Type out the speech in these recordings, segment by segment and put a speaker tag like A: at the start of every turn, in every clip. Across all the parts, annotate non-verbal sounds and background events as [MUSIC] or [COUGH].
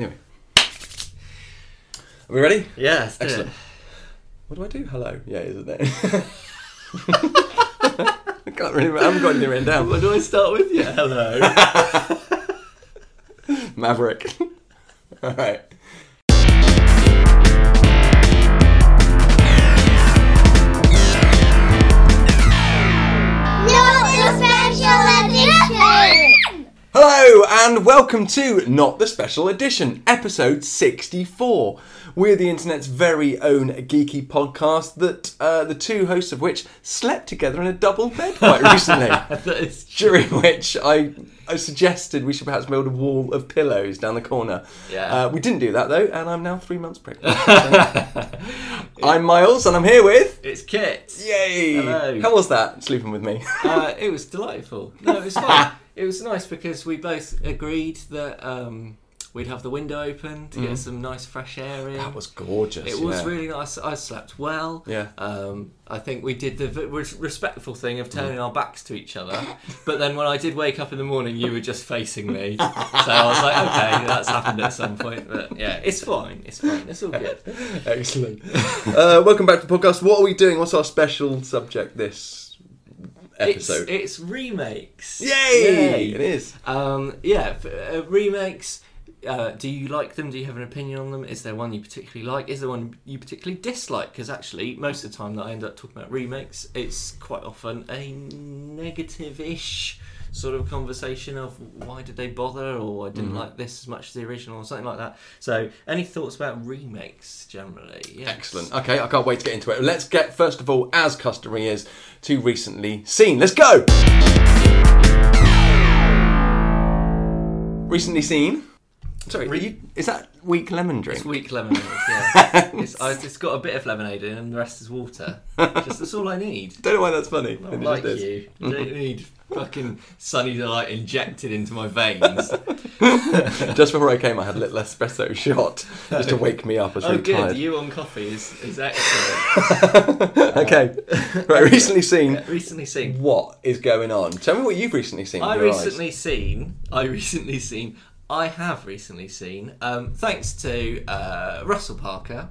A: Anyway. Are we ready?
B: Yeah,
A: Excellent.
B: it.
A: What do I do? Hello. Yeah, isn't it? [LAUGHS] I can't really. I haven't got anything written down.
B: What do I start with? Yeah, hello. [LAUGHS]
A: Maverick. [LAUGHS] All right. Hello and welcome to Not the Special Edition, episode 64. We're the internet's very own geeky podcast that uh, the two hosts of which slept together in a double bed quite [LAUGHS] recently. During which I, I suggested we should perhaps build a wall of pillows down the corner.
B: Yeah.
A: Uh, we didn't do that though, and I'm now three months pregnant. [LAUGHS] [LAUGHS] I'm Miles, and I'm here with.
B: It's Kit.
A: Yay!
B: Hello.
A: How was that sleeping with me? [LAUGHS]
B: Uh, it was delightful. No, it was fun. it was nice because we both agreed that um, we'd have the window open to get some nice fresh air in.
A: Mm. that was gorgeous.
B: It was
A: yeah.
B: really nice. I slept well.
A: Yeah.
B: Um, I think we did the v- respectful thing of turning our backs to each other. But then when I did wake up in the morning, you were just facing me. So I was like, okay, that's happened at some point. But yeah, it's fine. It's fine. It's all good. [LAUGHS]
A: Excellent. uh, welcome back to the podcast. What are we doing? What's our special subject this
B: It's,
A: episode?
B: it's remakes.
A: Yay! It is.
B: Um, yeah, f- uh, remakes. Uh, do you like them? Do you have an opinion on them? Is there one you particularly like? Is there one you particularly dislike? Because actually, most of the time that I end up talking about remakes, it's quite often a negative-ish sort of conversation of why did they bother, or I didn't like this as much as the original, or something like that. So, any thoughts about remakes generally? Yes.
A: Excellent. Okay, I can't wait to get into it. Let's get, first of all, as customary is, to recently seen. Let's go! Recently seen. Sorry, you, is that weak lemon drink?
B: It's weak lemonade. Yeah, [LAUGHS] it's, I, it's got a bit of lemonade in, and the rest is water. Just that's all I need.
A: Don't know why that's funny.
B: Not like you. You don't mm-hmm. need fucking sunny delight injected into my veins. [LAUGHS]
A: Just before I came, I had a little espresso shot just to wake me up. I was
B: oh,
A: really
B: good.
A: tired.
B: You on coffee is, is excellent. [LAUGHS]
A: okay, uh, right. Recently seen.
B: Yeah, recently seen.
A: What is going on? Tell me what you've recently seen.
B: I
A: your eyes.
B: recently seen. I recently seen. I have recently seen. Um, thanks to uh, Russell Parker,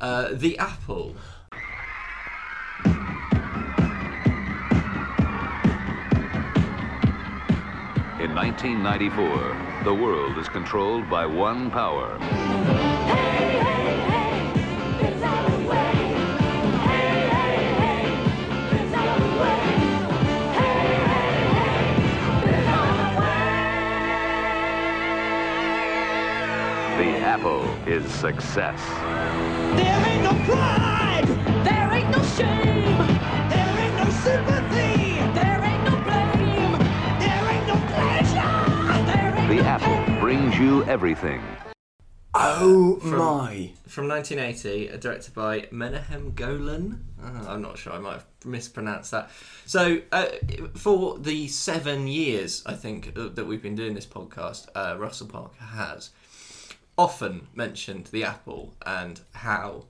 B: uh, the Apple.
C: In 1994, the world is controlled by one power. Apple is success.
D: There ain't no pride,
E: There ain't no shame,
D: there ain't no sympathy,
E: there ain't no blame,
D: there ain't no pleasure.
E: there ain't
C: The
E: no
C: Apple brings you everything.
A: Oh my!
B: From 1980, uh, directed by Menahem Golan. Uh, I'm not sure, I might have mispronounced that. So, uh, for the seven years, I think, uh, that we've been doing this podcast, uh, Russell Parker has often mentioned the Apple and how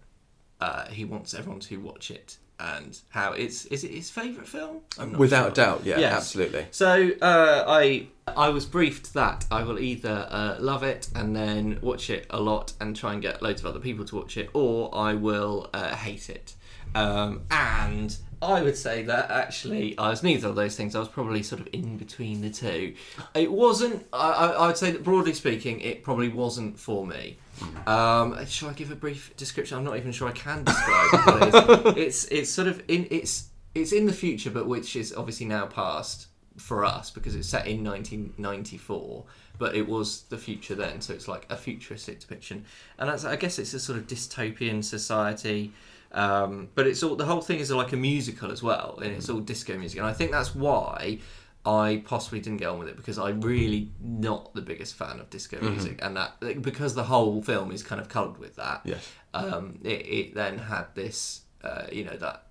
B: uh, he wants everyone to watch it and how it's is it his favourite film?
A: Without
B: sure.
A: doubt, yeah,
B: Yes.
A: absolutely.
B: So uh, I I was briefed that I will either uh, love it and then watch it a lot and try and get loads of other people to watch it, or I will uh, hate it. Um, and I would say that actually I was neither of those things. I was probably sort of in between the two. It wasn't. I, I, would say that broadly speaking, it probably wasn't for me. Um, shall I give a brief description? I'm not even sure I can describe what it is. [LAUGHS] It's it's sort of in it's it's in the future, but which is obviously now past for us because it's set in 1994. But it was the future then, so it's like a futuristic depiction, and that's, I guess it's a sort of dystopian society. Um, but it's all the whole thing is like a musical as well, and it's all disco music, and I think that's why I possibly didn't get on with it because I'm really not the biggest fan of disco music, and that because the whole film is kind of coloured with that.
A: Yes.
B: Um, it, it then had this, uh, you know, that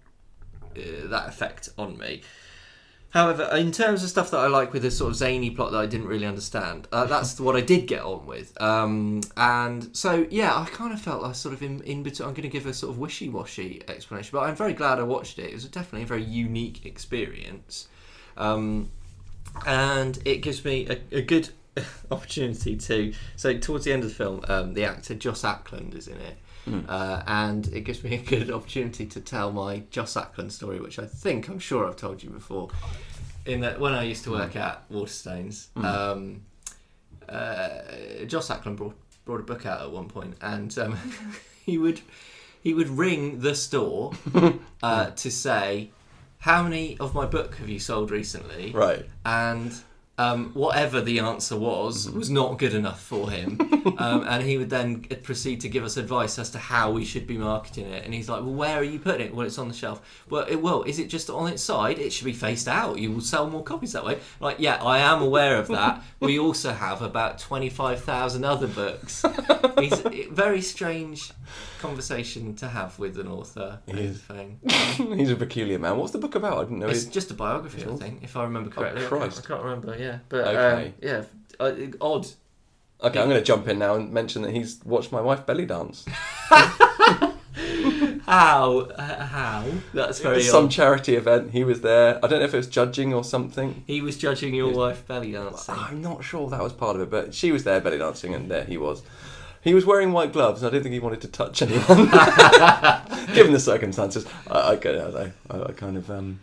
B: uh, that effect on me. However, in terms of stuff that I like with this sort of zany plot that I didn't really understand, uh, that's what I did get on with. Um, and so, yeah, I kind of felt I sort of in, in between. I'm going to give a sort of wishy washy explanation, but I'm very glad I watched it. It was definitely a very unique experience. Um, and it gives me a, a good [LAUGHS] opportunity to. So towards the end of the film, um, the actor Joss Ackland is in it, uh, and it gives me a good opportunity to tell my Joss Ackland story, which I think I'm sure I've told you before. In that when I used to work at Waterstones, um, uh, Joss Ackland brought brought a book out at one point, and um, [LAUGHS] he would he would ring the store [LAUGHS] uh, to say, "How many of my book have you sold recently?"
A: Right.
B: and um, whatever the answer was was not good enough for him, [LAUGHS] um, and he would then proceed to give us advice as to how we should be marketing it. And he's like, "Well, where are you putting it? Well, it's on the shelf. Well, it will. Is it just on its side? It should be faced out. You will sell more copies that way." Like, yeah, I am aware of that. [LAUGHS] we also have about twenty-five thousand other books. [LAUGHS] He's very strange conversation to have with an author.
A: is.
B: Thing. [LAUGHS]
A: He's a peculiar man. What's the book about? I didn't know.
B: It's
A: It,
B: just a biography, I think, if I remember correctly. I can't-
A: Oh, Christ.
B: I can't, remember, yeah. But
A: Okay.
B: um, yeah, uh, odd.
A: okay, I'm going to jump in now and mention that he's watched my wife belly dance. [LAUGHS] [LAUGHS]
B: How? Uh, how? That's very
A: Some charity event. He was there. I don't know if it was judging or something.
B: He was judging your wife belly dancing.
A: I'm not sure that was part of it, but she was there belly dancing, and there he was. He was wearing white gloves, and I don't think he wanted to touch anyone. [LAUGHS] Given the circumstances, I, I, I. I, I kind of um,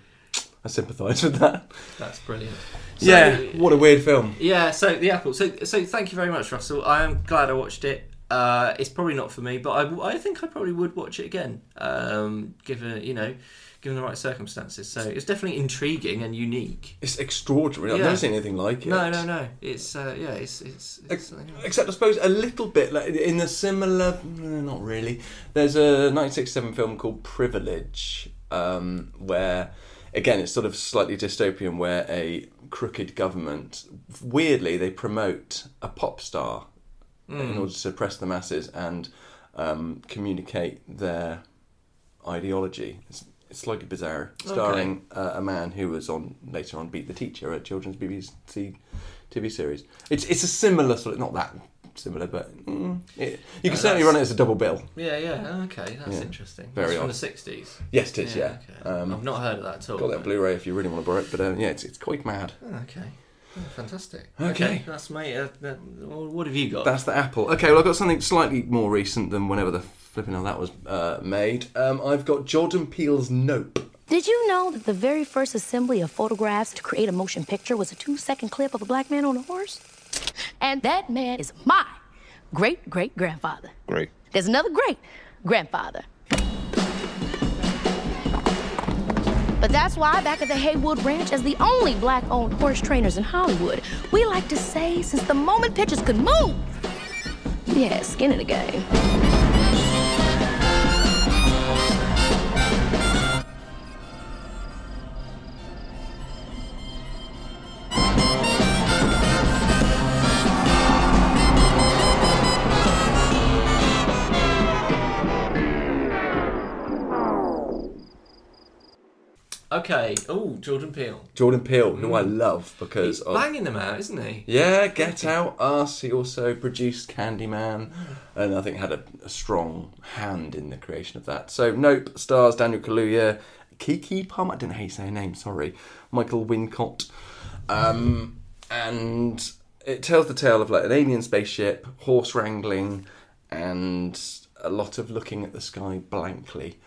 A: I sympathise with that.
B: That's brilliant. So,
A: yeah, what a weird film.
B: Yeah, so the Apple. So, so thank you very much, Russell. I am glad I watched it. Uh, it's probably not for me, but I, I think I probably would watch it again, um, given you know, given the right circumstances. So it's definitely intriguing and unique.
A: It's extraordinary. I've
B: Yeah.
A: never seen anything like it.
B: No, no, no. It's uh, yeah, it's it's. it's
A: Ex-
B: something else.
A: Except, I suppose, a little bit like in a similar. no, Not really. There's a 1967 film called Privilege, um, where, again, it's sort of slightly dystopian, where a crooked government, weirdly, they promote a pop star in order to suppress the masses and um, communicate their ideology. It's slightly bizarre, starring uh, a man who was on later on Beat the Teacher, a children's BBC TV series. It's it's a similar sort of not that similar, but mm, it, you can certainly run it as a double bill.
B: Yeah, yeah. Okay, that's
A: Yeah.
B: interesting.
A: Very
B: That's from the sixties.
A: Yes, it is. Yeah,
B: Okay.
A: Um,
B: I've not heard of that at all.
A: got that Blu-ray if you really want to borrow it. But uh, yeah, it's it's quite mad.
B: Oh, okay. Oh, fantastic.
A: Okay.
B: That's my. Uh, well, what have you got?
A: That's the Apple. Okay, well I've got something slightly more recent than whenever the flipping hell that was uh, made. Um, I've got Jordan Peele's Nope.
F: Did you know that the very first assembly of photographs to create a motion picture was a two second clip of a black man on a horse? And that man is my great great grandfather.
G: Great.
F: There's another great grandfather. But that's why, back at the Haywood Ranch, as the only black owned horse trainers in Hollywood, we like to say since the moment pictures could move, had skin in the game.
B: Okay. Oh, Jordan Peele.
A: Jordan Peele, who I love because
B: He's
A: of
B: banging them out, isn't he?
A: Yeah, Get Out, Us. He also produced Candyman, and I think had a, a strong hand in the creation of that. So, Nope stars Daniel Kaluuya, Keke Palmer. I don't know how you say her name. Sorry, Michael Wincott, um, and it tells the tale of like an alien spaceship, horse wrangling, and a lot of looking at the sky blankly.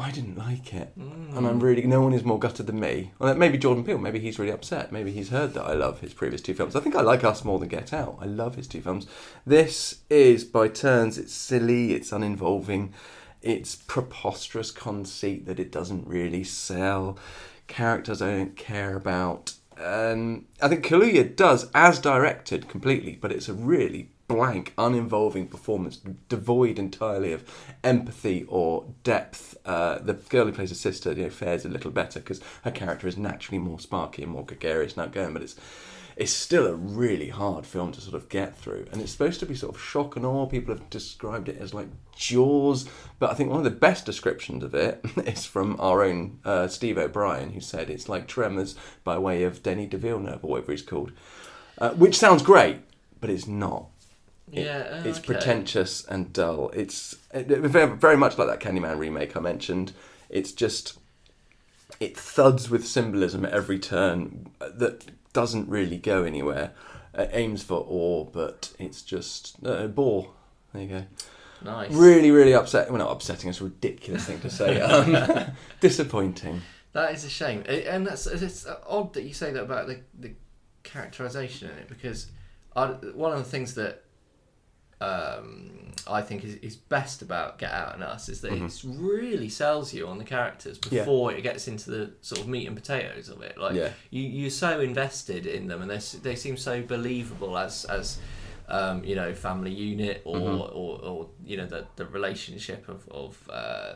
A: I didn't like it, and I'm really no one is more gutted than me. Well, maybe Jordan Peele. Maybe he's really upset. Maybe he's heard that I love his previous two films. I think I like Us more than Get Out. I love his two films. This is by turns. It's silly. It's uninvolving. It's preposterous conceit that it doesn't really sell. Characters I don't care about. Um, I think Kaluuya does as directed completely, but it's a really blank, uninvolving performance, devoid entirely of empathy or depth. Uh, the girl who plays a sister, you know, fares a little better because her character is naturally more sparky and more gregarious and outgoing. But it's it's still a really hard film to sort of get through, and it's supposed to be sort of shock and awe. People have described it as like Jaws, but I think one of the best descriptions of it [LAUGHS] is from our own uh, Steve O'Brien, who said it's like Tremors by way of Denny DeVilleneuve or whatever he's called, uh, which sounds great, but it's not. It-
B: Yeah,
A: it's
B: okay.
A: pretentious and dull. It's it, it- very, very much like that Candyman remake I mentioned. It's just it thuds with symbolism at every turn that doesn't really go anywhere. it aims for awe, but it's just uh, bore. There you go.
B: Nice.
A: Really, really upsetting. Well, not upsetting. It's a ridiculous thing to say. [LAUGHS] Um, disappointing.
B: That is a shame, and that's it's odd that you say that about the the characterization in it because I, one of the things that um, I think is, is best about Get Out and Us is that it really sells you on the characters
A: Mm-hmm. Yeah.
B: before it gets into the sort of meat and potatoes of it. Like
A: Yeah.
B: you you're so invested in them, and they they seem so believable as as um, you know family unit or,
A: Mm-hmm.
B: or, or you know the the relationship of of uh,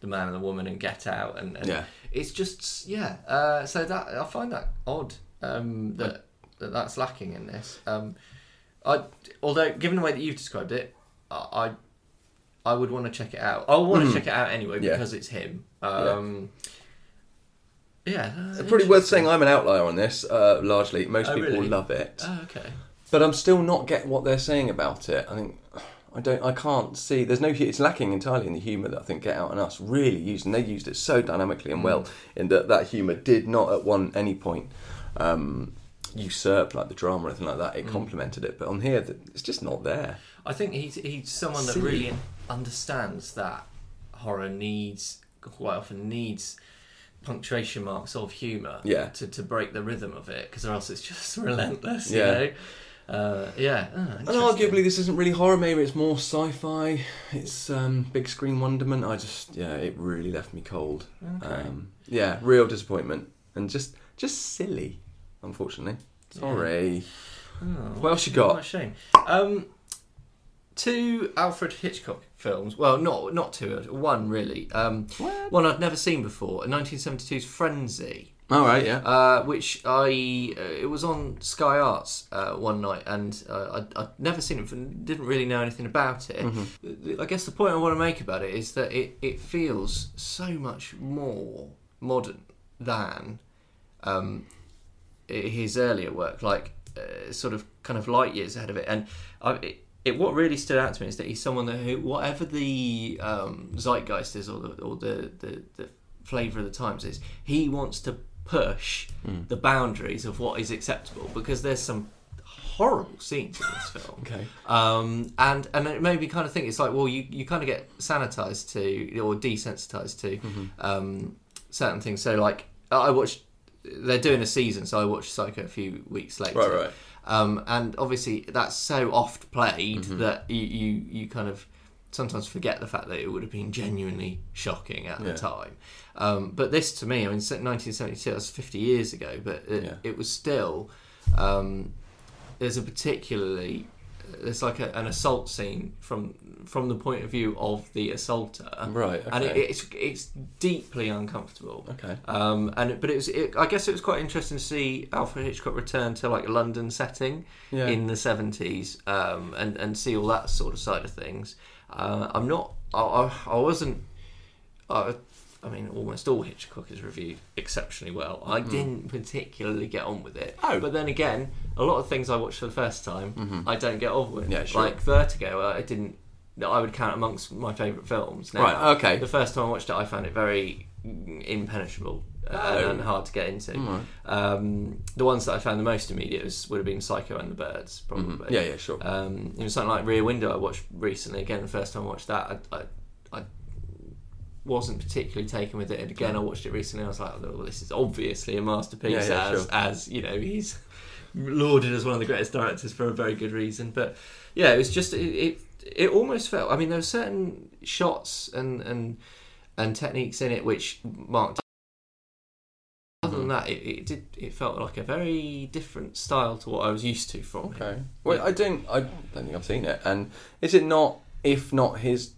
B: the man and the woman and Get Out, and, and
A: Yeah.
B: it's just yeah. Uh, so that I find that odd um, that, that that's lacking in this. Um, I although given the way that you've described it, I I, I would want to check it out. I want to check it out anyway.
A: Yeah.
B: because it's him. Um, yeah, uh,
A: Pretty worth saying I'm an outlier on this. Uh, largely, most
B: Oh,
A: people
B: really?
A: love it,
B: Oh, okay.
A: but I'm still not getting what they're saying about it. I think I don't. I can't see. There's no. hu- It's lacking entirely in the humour that I think Get Out and Us really used, and they used it so dynamically and well. In that that humour did not at one any point. Um, usurp like the drama or anything like that it complemented it but on here it's just not there
B: I think he's he's someone that
A: Silly.
B: really understands that horror needs quite often needs punctuation marks of humour
A: Yeah.
B: to, to break the rhythm of it because or else it's just [LAUGHS] relentless
A: Yeah.
B: you know uh, yeah oh,
A: And arguably, this isn't really horror. Maybe it's more sci-fi. It's um, big screen wonderment. I just, yeah, it really left me cold. Um, yeah, real disappointment and just, just silly. Unfortunately, sorry.
B: Oh,
A: What else you
B: What a
A: got?
B: shame. Um, two Alfred Hitchcock films. Well, not not two. One really. Um, one I'd never seen before. 1972's Frenzy.
A: All right, yeah.
B: uh, which I uh, it was on Sky Arts uh, one night, and uh, I'd, I'd never seen it, didn't really know anything about it.
A: Mm-hmm.
B: I guess the point I want to make about it is that it, it feels so much more modern than um, his earlier work, like uh, sort of kind of light years ahead of it. And I, it, it, what really stood out to me is that he's someone that who, whatever the um, zeitgeist is or the or the, the, the flavour of the times is, he wants to push the boundaries of what is acceptable because there's some horrible scenes in this film.
A: Okay.
B: Um, and and it made me kind of think it's like well you, you kind of get sanitized to or desensitized to
A: Mm-hmm.
B: um, certain things. So like I watched they're doing a season, so I watched Psycho a few weeks later.
A: Right, right.
B: Um, and obviously that's so oft played
A: Mm-hmm.
B: that you, you you kind of sometimes forget the fact that it would have been genuinely shocking at
A: Yeah.
B: the time. Um, but this to me, I mean, 1972, that's 50 years ago, but it,
A: Yeah.
B: it was still um, there's a particularly there's like a, an assault scene from from the point of view of the assaulter,
A: Right,
B: And it, it's it's deeply uncomfortable.
A: Okay.
B: Um, and it- but it was it, I guess it was quite interesting to see Alfred Hitchcock return to like a London setting
A: Yeah.
B: in the seventies, um, and and see all that sort of side of things. Uh, I'm not. I, I, wasn't. I, I mean, almost all Hitchcock is reviewed exceptionally well. I didn't particularly get on with it.
A: Oh.
B: But then again, a lot of things I watched for the first time, I don't get on with.
A: Mm-hmm. Yeah, sure.
B: Like Vertigo, I didn't. I would count amongst my favourite films. Now.
A: Right, okay.
B: The first time I watched it, I found it very impenetrable uh, and,
A: Oh.
B: and hard to get into. Um, the ones that I found the most immediate was, would have been Psycho and the Birds, probably.
A: Mm-hmm. Yeah, yeah, sure.
B: Um, it was something like Rear Window I watched recently. Again, the first time I watched that, I, I, I wasn't particularly taken with it. And again, I watched it recently. I was like, oh, well, this is obviously a masterpiece,
A: Yeah, yeah,
B: as
A: sure.
B: as you know, he's [LAUGHS] lauded as one of the greatest directors for a very good reason. But yeah, it was just it. it it almost felt. I mean, there were certain shots and and and techniques in it which marked. Other than mm-hmm. that, it, it did. It felt like a very different style to what I was used to from him.
A: Okay. Well, I don't. I don't think I've seen it. And is it not? If not his,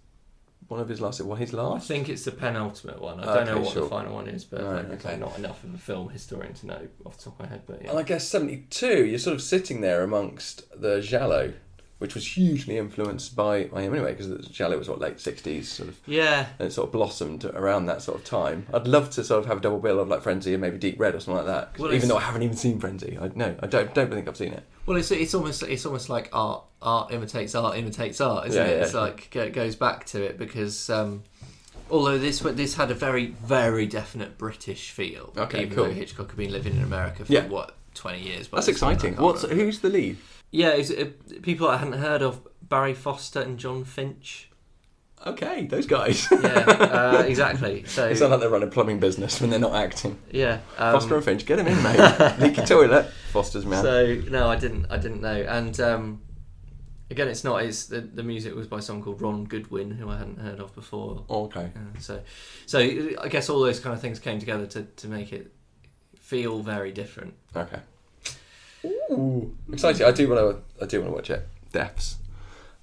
A: one of his last. Well, his last.
B: I think it's the penultimate one. I don't know what
A: sure.
B: the final one is, but
A: Right,
B: like,
A: okay.
B: I'm not enough of a film historian to know off the top of my head. But yeah,
A: And I guess seventy two. You're sort of sitting there amongst the Giallo, which was hugely influenced by, him anyway, because the Giallo was what late sixties sort of.
B: yeah,
A: And it sort of blossomed around that sort of time. I'd love to sort of have a double bill of like Frenzy and maybe Deep Red or something like that.
B: Well,
A: even though I haven't even seen Frenzy, I no, I don't don't think I've seen it.
B: Well, it's it's almost it's almost like art art imitates art imitates art, isn't
A: Yeah,
B: it?
A: yeah.
B: It's like it goes back to it because um, although this this had a very very definite British feel,
A: Okay,
B: even
A: cool.
B: though Hitchcock had been living in America for
A: Yeah.
B: what twenty years.
A: That's
B: this point, I
A: exciting. What's who's the lead?
B: Yeah, is it, people I hadn't heard of Barry Foster and Jon Finch.
A: Okay, those guys.
B: Yeah, uh, [LAUGHS] exactly. So
A: it's not like they're running a plumbing business when they're not acting.
B: yeah, um,
A: Foster and Finch, get him in, mate. [LAUGHS] Leaky toilet. Foster's man.
B: So no, I didn't. I didn't know. And um, again, it's not. It's the, the music was by someone called Ron Goodwin, who I hadn't heard of before.
A: okay.
B: Uh, so, so I guess all those kind of things came together to, to make it feel very different.
A: Okay. Ooh, exciting! I do want to. I do want to watch it. Deaths.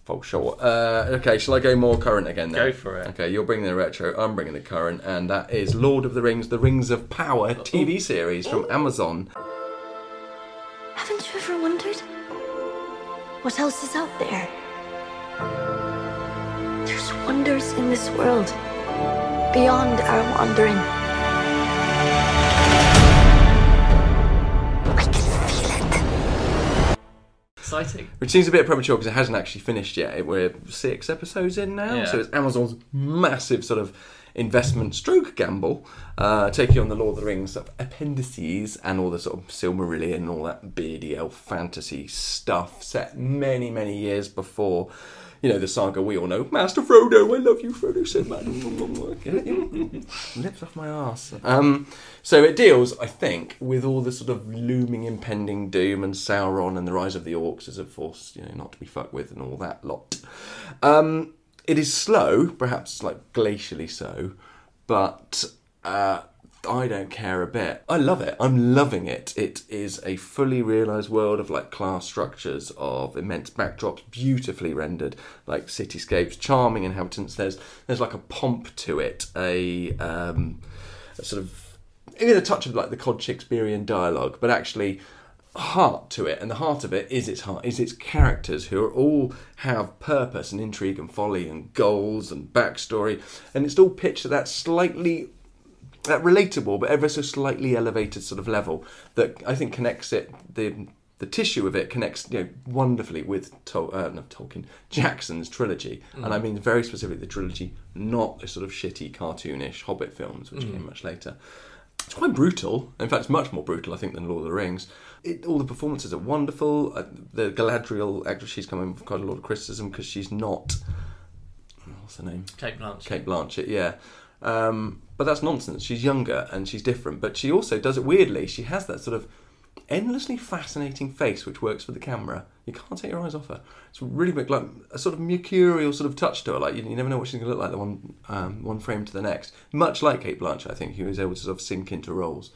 A: Fall short. Uh, okay, shall I go more current again? Then?
B: Go for it.
A: Okay, you're bringing the retro. I'm bringing the current, and that is Lord of the Rings: The Rings of Power TV series from Amazon.
H: Haven't you ever wondered what else is out there? There's wonders in this world beyond our wandering.
B: Exciting.
A: Which seems a bit premature because it hasn't actually finished yet. We're six episodes in now,
B: Yeah.
A: so it's Amazon's massive sort of investment stroke gamble, uh, taking on the Lord of the Rings sort of appendices and all the sort of Silmarillion and all that beardy elf fantasy stuff set many, many years before. You know the saga we all know. Master Frodo, I love you, Frodo said, man. [LAUGHS] Lips off my ass. Um, so it deals, I think, with all the sort of looming impending doom and Sauron and the rise of the orcs as a force, you know, not to be fucked with and all that lot. Um, it is slow, perhaps like glacially so, but uh, I don't care a bit. I love it. I'm loving it. It is a fully realised world of like class structures, of immense backdrops, beautifully rendered, like cityscapes, charming inhabitants. There's there's like a pomp to it, a, um, a sort of even a touch of like the Cod Shakespearean dialogue, but actually heart to it and the heart of it is its heart is its characters who are all have purpose and intrigue and folly and goals and backstory and it's all pitched at that slightly that relatable but ever so slightly elevated sort of level that I think connects it the the tissue of it connects you know wonderfully with Tol- uh, not Tolkien Jackson's trilogy and I mean very specifically the trilogy not the sort of shitty cartoonish Hobbit films which came much later it's quite brutal. In fact, it's much more brutal, I think, than Lord of the Rings. It, all the performances are wonderful. Uh, the Galadriel actress, she's coming with quite a lot of criticism because she's not. What's her name?
B: Cate Blanchett.
A: Cate Blanchett, yeah. Um, but that's nonsense. She's younger and she's different. But she also does it weirdly. She has that sort of endlessly fascinating face which works for the camera. You can't take your eyes off her. It's really big, like a sort of mercurial sort of touch to her. Like you, you never know what she's going to look like the one um, one frame to the next. Much like Cate Blanchett, I think, who is able to sort of sink into roles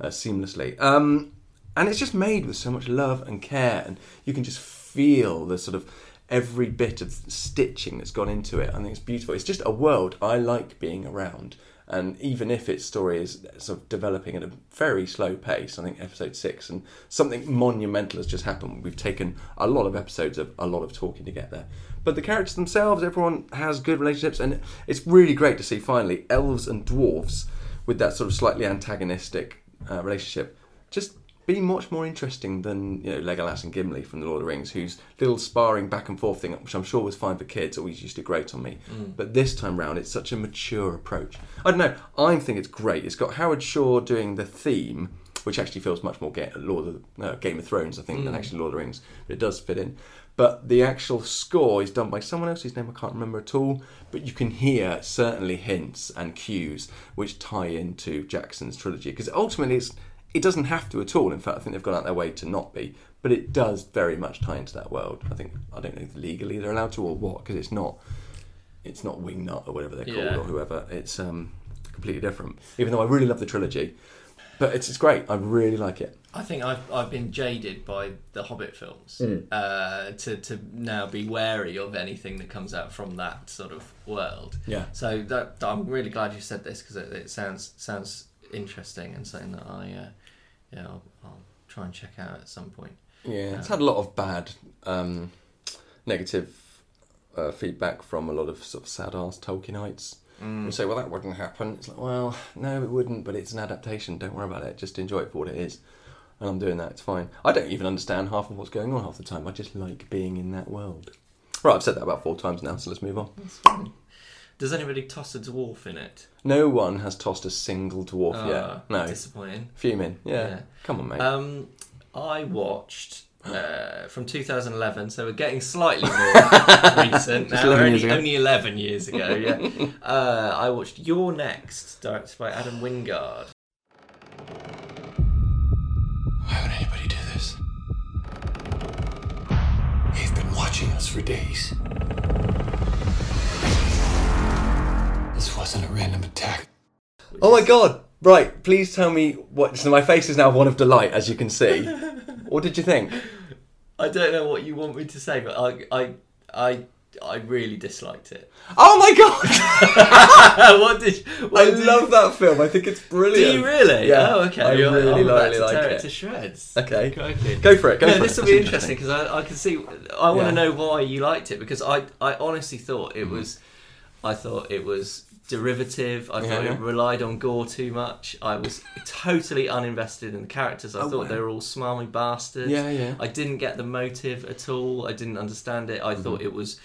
A: uh, seamlessly. Um, and it's just made with so much love and care, and you can just feel the sort of every bit of stitching that's gone into it. I think it's beautiful. It's just a world I like being around. And even if its story is sort of developing at a very slow pace, I think episode six and something monumental has just happened. We've taken a lot of episodes of a lot of talking to get there. But the characters themselves, everyone has good relationships, and it's really great to see finally elves and dwarves with that sort of slightly antagonistic uh, relationship just be much more interesting than you know Legolas and Gimli from the Lord of the Rings, whose little sparring back and forth thing, which I'm sure was fine for kids, always used to grate on me. But this time round, it's such a mature approach. I don't know. I think it's great. It's got Howard Shore doing the theme, which actually feels much more Ga- Lord of uh, Game of Thrones, I think, than actually Lord of the Rings. But it does fit in. But the actual score is done by someone else whose name I can't remember at all. But you can hear certainly hints and cues which tie into Jackson's trilogy because ultimately it's it doesn't have to at all. In fact, I think they've gone out their way to not be, but it does very much tie into that world. I think I don't know if legally they're allowed to or what because it's not it's not Wingnut or whatever they're called
B: Yeah.
A: or whoever. It's um, completely different. Even though I really love the trilogy, but it's it's great. I really like it.
B: I think I've I've been jaded by the Hobbit films
A: Mm.
B: uh, to to now be wary of anything that comes out from that sort of world.
A: Yeah.
B: So that I'm really glad you said this because it, it sounds sounds interesting and something that I uh, yeah I'll, I'll try and check out at some point.
A: Yeah, it's had a lot of bad, um, negative uh, feedback from a lot of sort of sad ass Tolkienites.
B: Mm.
A: Who say, well, that wouldn't happen. It's like, well, no, it wouldn't, but it's an adaptation. Don't worry about it. Just enjoy it for what it is. And I'm doing that. It's fine. I don't even understand half of what's going on half the time. I just like being in that world. Right, I've said that about four times now, so let's move on.
B: Does anybody toss a dwarf in it?
A: No one has tossed a single dwarf
B: Ah,
A: yet. No.
B: Disappointing.
A: Fuming. Yeah.
B: Yeah.
A: Come on, mate.
B: Um, I watched uh, from 2011, so we're getting slightly more [LAUGHS] recent now.
A: 11
B: only,
A: ago.
B: only 11 years ago, yeah. [LAUGHS] uh, I watched You're Next, directed by Adam Wingard.
G: Why would anybody do this? They've been watching us for days. This wasn't a random attack.
A: Oh my god! Right, please tell me what. So my face is now one of delight, as you can see. [LAUGHS] what did you think?
B: I don't know what you want me to say, but I, I, I, I really disliked it.
A: Oh my god! [LAUGHS] [LAUGHS]
B: what did?
A: I
B: did
A: love that film. I think it's brilliant.
B: Do you really?
A: Yeah.
B: Oh, okay.
A: I
B: You're-
A: really,
B: I'm about
A: really
B: to
A: like
B: tear
A: it.
B: it to shreds.
A: Okay.
B: Crikey.
A: Go for it. Go
B: no,
A: for
B: this
A: it.
B: will be
A: That's
B: interesting because I, I can see. I want
A: Yeah.
B: to know why you liked it because I, I honestly thought it mm-hmm. was, I thought it was derivative. I
A: Yeah,
B: thought
A: yeah.
B: it relied on gore too much. I was totally uninvested in the characters. I
A: Oh,
B: thought
A: wow.
B: they were all smarmy bastards.
A: Yeah, yeah.
B: I didn't get the motive at all. I didn't understand it. I thought
A: Mm-hmm.
B: it was,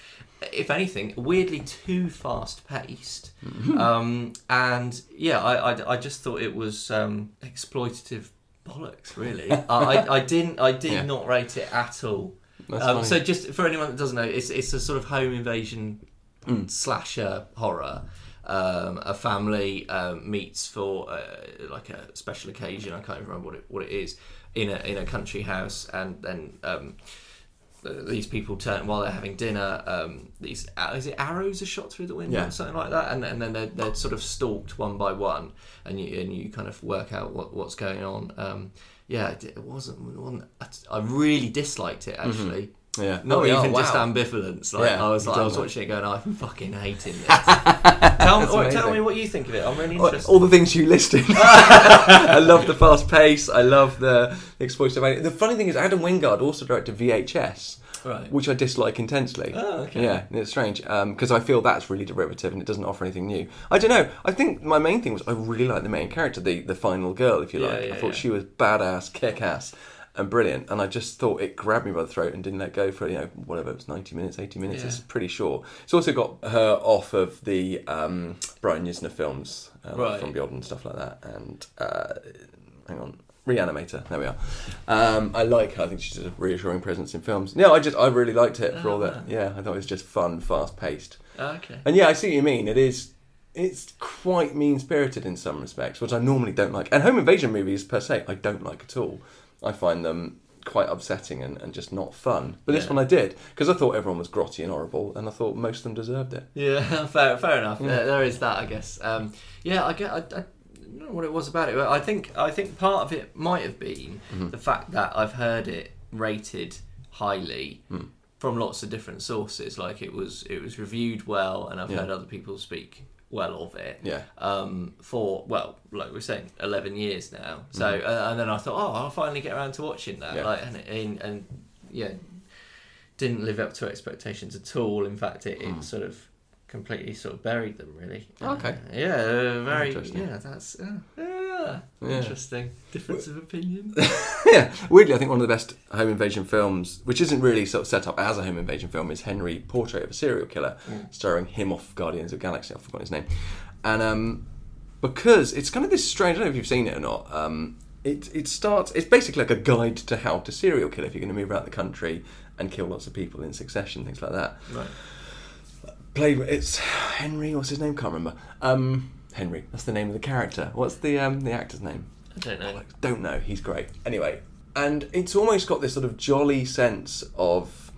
B: if anything, weirdly too fast paced.
A: Mm-hmm.
B: Um, and yeah, I, I, I just thought it was um, exploitative bollocks. Really, [LAUGHS] I, I, I didn't. I did
A: Yeah.
B: not rate it at all. Um, so just for anyone that doesn't know, it's it's a sort of home invasion
A: Mm.
B: slasher horror. Um, a family um, meets for uh, like a special occasion. I can't even remember what it what it is in a in a country house, and then um, these people turn while they're having dinner. Um, these uh, is it arrows are shot through the window
A: Yeah.
B: or something like that, and, and then they're, they're sort of stalked one by one, and you and you kind of work out what, what's going on. Um, yeah, it, wasn't. It wasn't I really disliked it actually.
A: Yeah.
B: Not
A: Oh,
B: even
A: wow.
B: just ambivalence. Like
A: Yeah,
B: I was like, I was watching it going, oh, I'm fucking hating [LAUGHS] this. tell, me, tell me what you think of it. I'm really interested.
A: All the things you listed. [LAUGHS] I love the fast pace. I love the exploitative. The funny thing is, Adam Wingard also directed VHS,
B: Right.
A: which I dislike intensely.
B: Oh, okay.
A: Yeah, it's strange um, because I feel that's really derivative and it doesn't offer anything new. I don't know. I think my main thing was I really like the main character, the the final girl, if you
B: Yeah,
A: like.
B: yeah,
A: I thought she was badass, kick ass. And brilliant, and I just thought it grabbed me by the throat and didn't let go for you know whatever it was ninety minutes, eighty minutes.
B: Yeah.
A: It's pretty short. It's also got her off of the um, Brian Yuzna films, uh, like
B: Right.
A: from Beyond and stuff like that. And uh, hang on, Reanimator. There we are. Um, I like her. I think she's a reassuring presence in films. No, I just I really liked it for all that. Yeah, I thought it was just fun, fast paced.
B: Oh, okay.
A: And yeah, I see what you mean. It is. It's quite mean spirited in some respects, which I normally don't like. And home invasion movies per se, I don't like at all. I find them quite upsetting and, and just not fun. But this one I did because I thought everyone was grotty and horrible, and I thought most of them deserved it.
B: Yeah, [LAUGHS] fair, fair enough. There, there is that, I guess. Um, yeah, I get. I, I don't know what it was about it. But I think I think part of it might have been
A: Mm-hmm.
B: the fact that I've heard it rated highly
A: Hmm.
B: from lots of different sources. Like it was it was reviewed well, and I've
A: Yeah.
B: heard other people speak well of it.
A: Yeah.
B: Um, for well, like we're saying, eleven years now. So uh, and then I thought, oh, I'll finally get around to watching that.
A: Mm-hmm. Yeah.
B: Like and, and and yeah, didn't live up to expectations at all. In fact, it, it sort of completely sort of buried them. Really.
A: Hmm. Okay.
B: Uh, yeah. uh, very. Yeah. That's. Uh, Yeah. Interesting. Difference of opinion. [LAUGHS]
A: yeah, weirdly, I think one of the best home invasion films, which isn't really sort of set up as a home invasion film, is Henry Portrait of a Serial Killer, starring him off Guardians of the Galaxy. I've forgotten his name, and um, because it's kind of this strange. I don't know if you've seen it or not. Um, it it starts. It's basically like a guide to how to serial kill if you're going to move around the country and kill lots of people in succession, things like that.
B: right.
A: Played. It's Henry. What's his name? Can't remember. Um, Henry. That's the name of the character. What's the um, the actor's name?
B: I don't know.
A: Don't know. He's great. Anyway, and it's almost got this sort of jolly sense of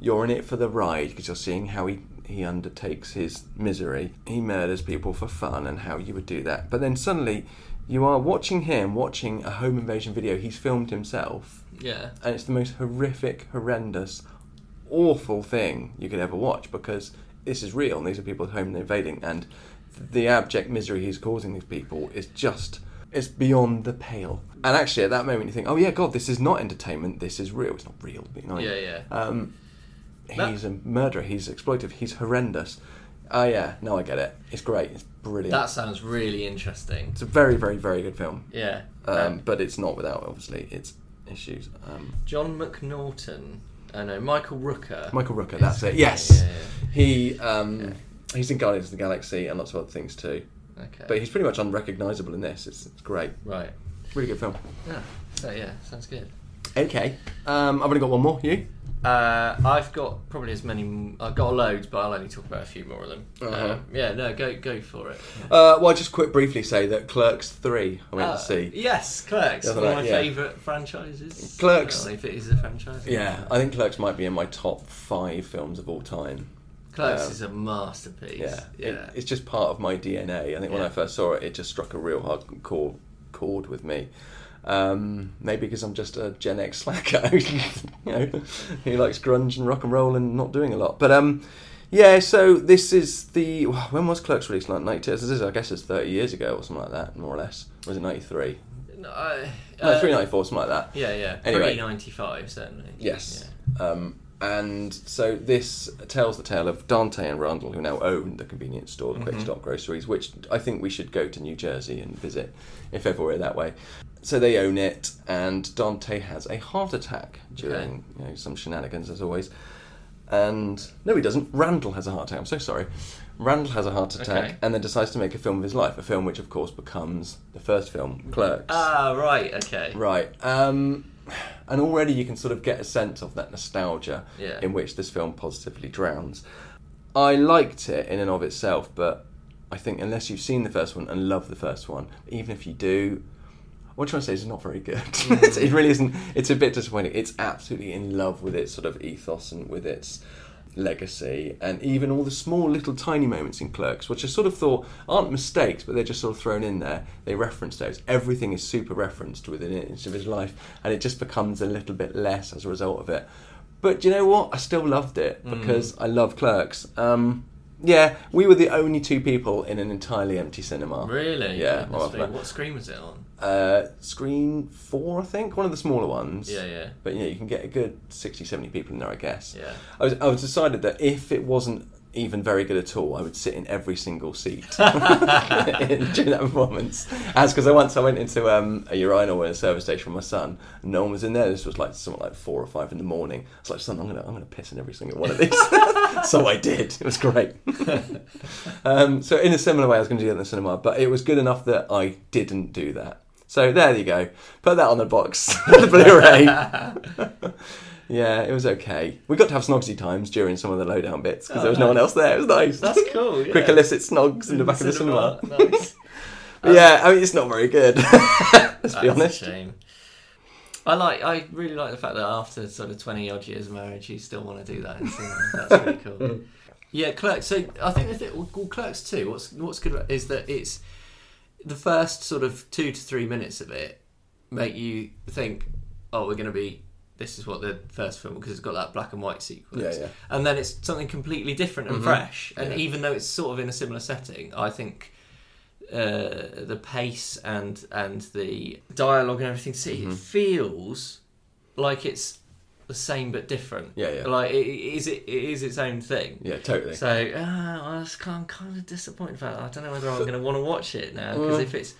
A: you're in it for the ride because you're seeing how he he undertakes his misery. He murders people for fun and how you would do that. But then suddenly you are watching him watching a home invasion video he's filmed himself
B: Yeah.
A: and it's the most horrific, horrendous, awful thing you could ever watch because this is real and these are people at home invading and the abject misery he's causing these people is just it's beyond the pale. And actually, at that moment, you think, "Oh yeah, God, this is not entertainment. This is real. It's not real." You know?
B: Yeah. Yeah.
A: Um,
B: That-
A: he's a murderer. He's exploitive. He's horrendous. Oh yeah, no, I get it. It's great. It's brilliant.
B: that sounds really interesting.
A: it's a very, very, very good film.
B: Yeah.
A: Um, but it's not without obviously its issues. Um,
B: John McNaughton. I know Michael Rooker.
A: Michael Rooker, that's it. Yes,
B: Yeah, yeah,
A: he um, he's in Guardians of the Galaxy and lots of other things too.
B: Okay.
A: But he's pretty much unrecognisable in this. It's, it's great,
B: right.
A: really good film.
B: Yeah. So yeah, sounds good.
A: Okay. Um, I've only got one more. You?
B: Uh, I've got probably as many. I've got loads, but I'll only talk about a few more of them.
A: Uh-huh.
B: Um, yeah, no, go go for it.
A: Uh, well, I'll just quick briefly say that Clerks 3 I went
B: Uh,
A: to see.
B: Yes, Clerks, one of my
A: yeah.
B: favourite franchises.
A: Clerks.
B: Well, if it is a franchise.
A: Yeah, I think Clerks might be in my top five films of all time.
B: Clerks
A: Um,
B: is a masterpiece.
A: Yeah,
B: yeah.
A: It, it's just part of my DNA. I think when
B: Yeah.
A: I first saw it, it just struck a real hard chord, chord with me. Um, maybe because I'm just a Gen X slacker, [LAUGHS] you know, who likes grunge and rock and roll and not doing a lot. But um, yeah, so this is the when was Clerks released? Like 92? This is, I guess it's 30 years ago or something like that, more or less. Or was it 93?
B: No, I-
A: No,
B: uh,
A: 3, 94, something like that.
B: Yeah, yeah.
A: Anyway.
B: Ninety five certainly.
A: Yes. Um, and so this tells the tale of Dante and Randall, who now own the convenience store, the Quick Stop Groceries, which I think we should go to New Jersey and visit if ever we're that way. So they own it, and Dante has a heart attack during you know, some shenanigans, as always. And no, he doesn't. Randall has a heart attack. I'm so sorry. Randall has a heart attack,
B: Okay.
A: and then decides to make a film of his life. A film which, of course, becomes the first film, Clerks.
B: Ah, right. Okay.
A: Right. Um, and already you can sort of get a sense of that nostalgia
B: Yeah.
A: in which this film positively drowns. I liked it in and of itself, but I think unless you've seen the first one and love the first one, even if you do, what I'm trying to say is it's not very good. It's- [LAUGHS] mm-hmm. it really isn't. It's a bit disappointing. It's absolutely in love with its sort of ethos and with its legacy, and even all the small little tiny moments in Clerks, which I sort of thought aren't mistakes, but they're just sort of thrown in there. They reference those. Everything is super referenced within an inch of his life, and it just becomes a little bit less as a result of it. But you know what? I still loved it because I love Clerks. Um, yeah, we were the only two people in an entirely empty cinema.
B: Really?
A: Yeah. Well,
B: What screen was it on?
A: Uh, screen four, I think, one of the smaller ones.
B: Yeah, yeah.
A: But yeah, you can get a good 60, 70 people in there, I guess.
B: Yeah.
A: I was, I was decided that if it wasn't even very good at all, I would sit in every single seat [LAUGHS] [LAUGHS] during that performance. As because I once I went into um, a urinal in a service station with my son, and no one was in there. This was like something like four or five in the morning. I was like, son, I'm gonna I'm gonna piss in every single one of these. [LAUGHS] so I did. It was great. um, so in a similar way, I was going to do that in the cinema, but it was good enough that I didn't do that. So there you go. Put that on the box, [LAUGHS] the Blu-ray. [LAUGHS] yeah, it was okay. We got to have snogsy times during some of the lowdown bits because there was no oh, one else there. It was nice.
B: That's cool. Yeah.
A: Quick illicit snogs in the back of the cinema.
B: Nice. [LAUGHS]
A: But yeah, I mean it's not very good. Let's be honest.
B: shame. I like. I really like the fact that after sort of twenty odd years of marriage, you still want to do that. That's really cool. Yeah, Clerks. So I think the thing, well, Clerks too. What's what's good is that it's the first sort of two to three minutes of it make you think, oh, we're going to be. This is what the first film because it's got that black and white sequence.
A: Yeah, yeah.
B: And then it's something completely different and fresh. And even though it's sort of in a similar setting, I think uh, the pace and and the dialogue and everything, see,
A: Mm-hmm.
B: it feels like it's the same but different.
A: Yeah, yeah.
B: Like it, it is it, it is its own thing.
A: Yeah, totally.
B: So uh, I was, I'm kind of disappointed about. That. I don't know whether I'm going to want to watch it now because if it's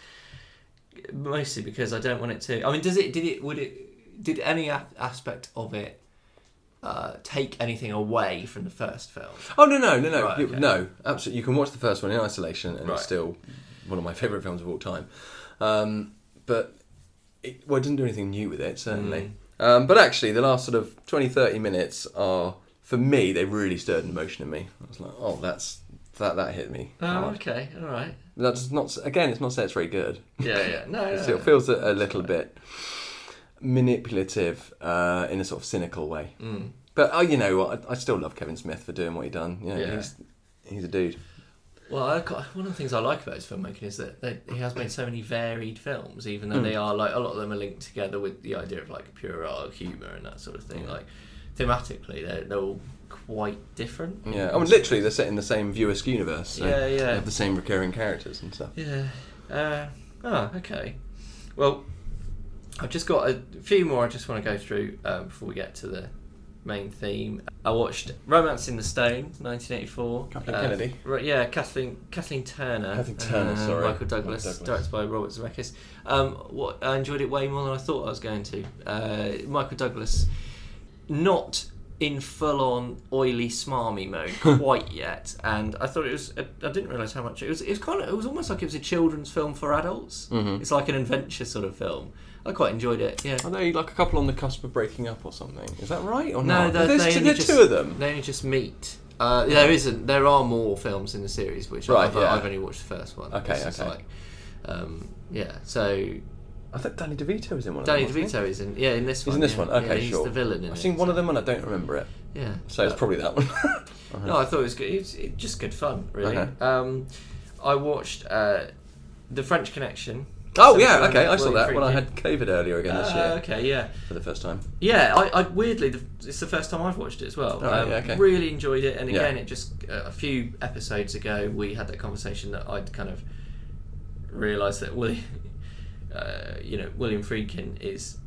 B: mostly because I don't want it to. I mean, does it? Did it? Would it? Did any a- aspect of it uh, take anything away from the first film?
A: Oh no no no no
B: Right, okay.
A: no absolutely. You can watch the first one in isolation, and
B: Right.
A: it's still one of my favourite films of all time. Um, but it, well, it didn't do anything new with it certainly.
B: Mm.
A: Um, but actually, the last sort of 20, 30 minutes are for me. They really stirred an emotion in me. I was like, oh, that's that that hit me.
B: Oh,
A: hard.
B: okay, all right.
A: That's not again. It's not say it's very good.
B: Yeah, yeah. [LAUGHS] No, no,
A: It
B: no.
A: feels a, a little bit manipulative uh, in a sort of cynical way.
B: Mm.
A: But oh, you know what? I, I still love Kevin Smith for doing what he done. You know,
B: Yeah.
A: he's he's a dude.
B: Well, I one of the things I like about his filmmaking is that they, he has made so many varied films, even though they are like a lot of them are linked together with the idea of like pure art, humor, and that sort of thing. Like thematically, they're, they're all quite different.
A: Yeah, I mean, literally, they're set in the same View Askew universe. So
B: Yeah, yeah.
A: They have the same recurring characters and stuff.
B: Yeah. Uh, oh, okay. Well, I've just got a few more I just want to go through um, before we get to the main theme. I watched Romancing the Stone, 1984.
A: Kathleen
B: Uh,
A: Kennedy.
B: Right, yeah, Kathleen Kathleen Turner.
A: Kathleen Turner,
B: uh,
A: sorry.
B: Michael Douglas,
A: Michael
B: directed by Robert Zemeckis. Um, what I enjoyed it way more than I thought I was going to. Uh, Michael Douglas, not in full on oily smarmy mode [LAUGHS] quite yet, and I thought it was. I didn't realise how much it was. It was kind of. It was almost like it was a children's film for adults.
A: Mm-hmm.
B: It's like an adventure sort of film. I quite enjoyed it. Yeah.
A: Are they like a couple on the cusp of breaking up or something? Is that right or
B: No,
A: not? There's
B: they
A: two,
B: only
A: there are
B: just,
A: two of them.
B: They only just meet. Uh, there isn't. There are more films in the series, which
A: Right,
B: I've,
A: yeah.
B: I've only watched the first one.
A: Okay, okay.
B: Like, um, yeah. So
A: I thought Danny DeVito was in one
B: Danny
A: of them. wasn't
B: DeVito is in. Yeah, in this one.
A: He's in this
B: yeah.
A: one. Okay,
B: yeah, he's
A: sure.
B: the villain in
A: I've
B: it.
A: seen one of them and I don't remember it.
B: Yeah.
A: So it's probably that one. [LAUGHS]
B: No, I thought it was good. It's it- just good fun, really.
A: Okay.
B: Um, I watched uh, the French Connection.
A: Oh yeah, okay, I saw that when I had COVID earlier again this
B: Uh,
A: year
B: okay, yeah,
A: for the first time.
B: yeah. I, I weirdly, the, it's the first time I've watched it as well.
A: Oh,
B: um,
A: yeah, okay.
B: Really enjoyed it, and
A: Yeah.
B: again, it just uh, a few episodes ago we had that conversation that I'd kind of realised that William, [LAUGHS] uh, you know, William Friedkin is.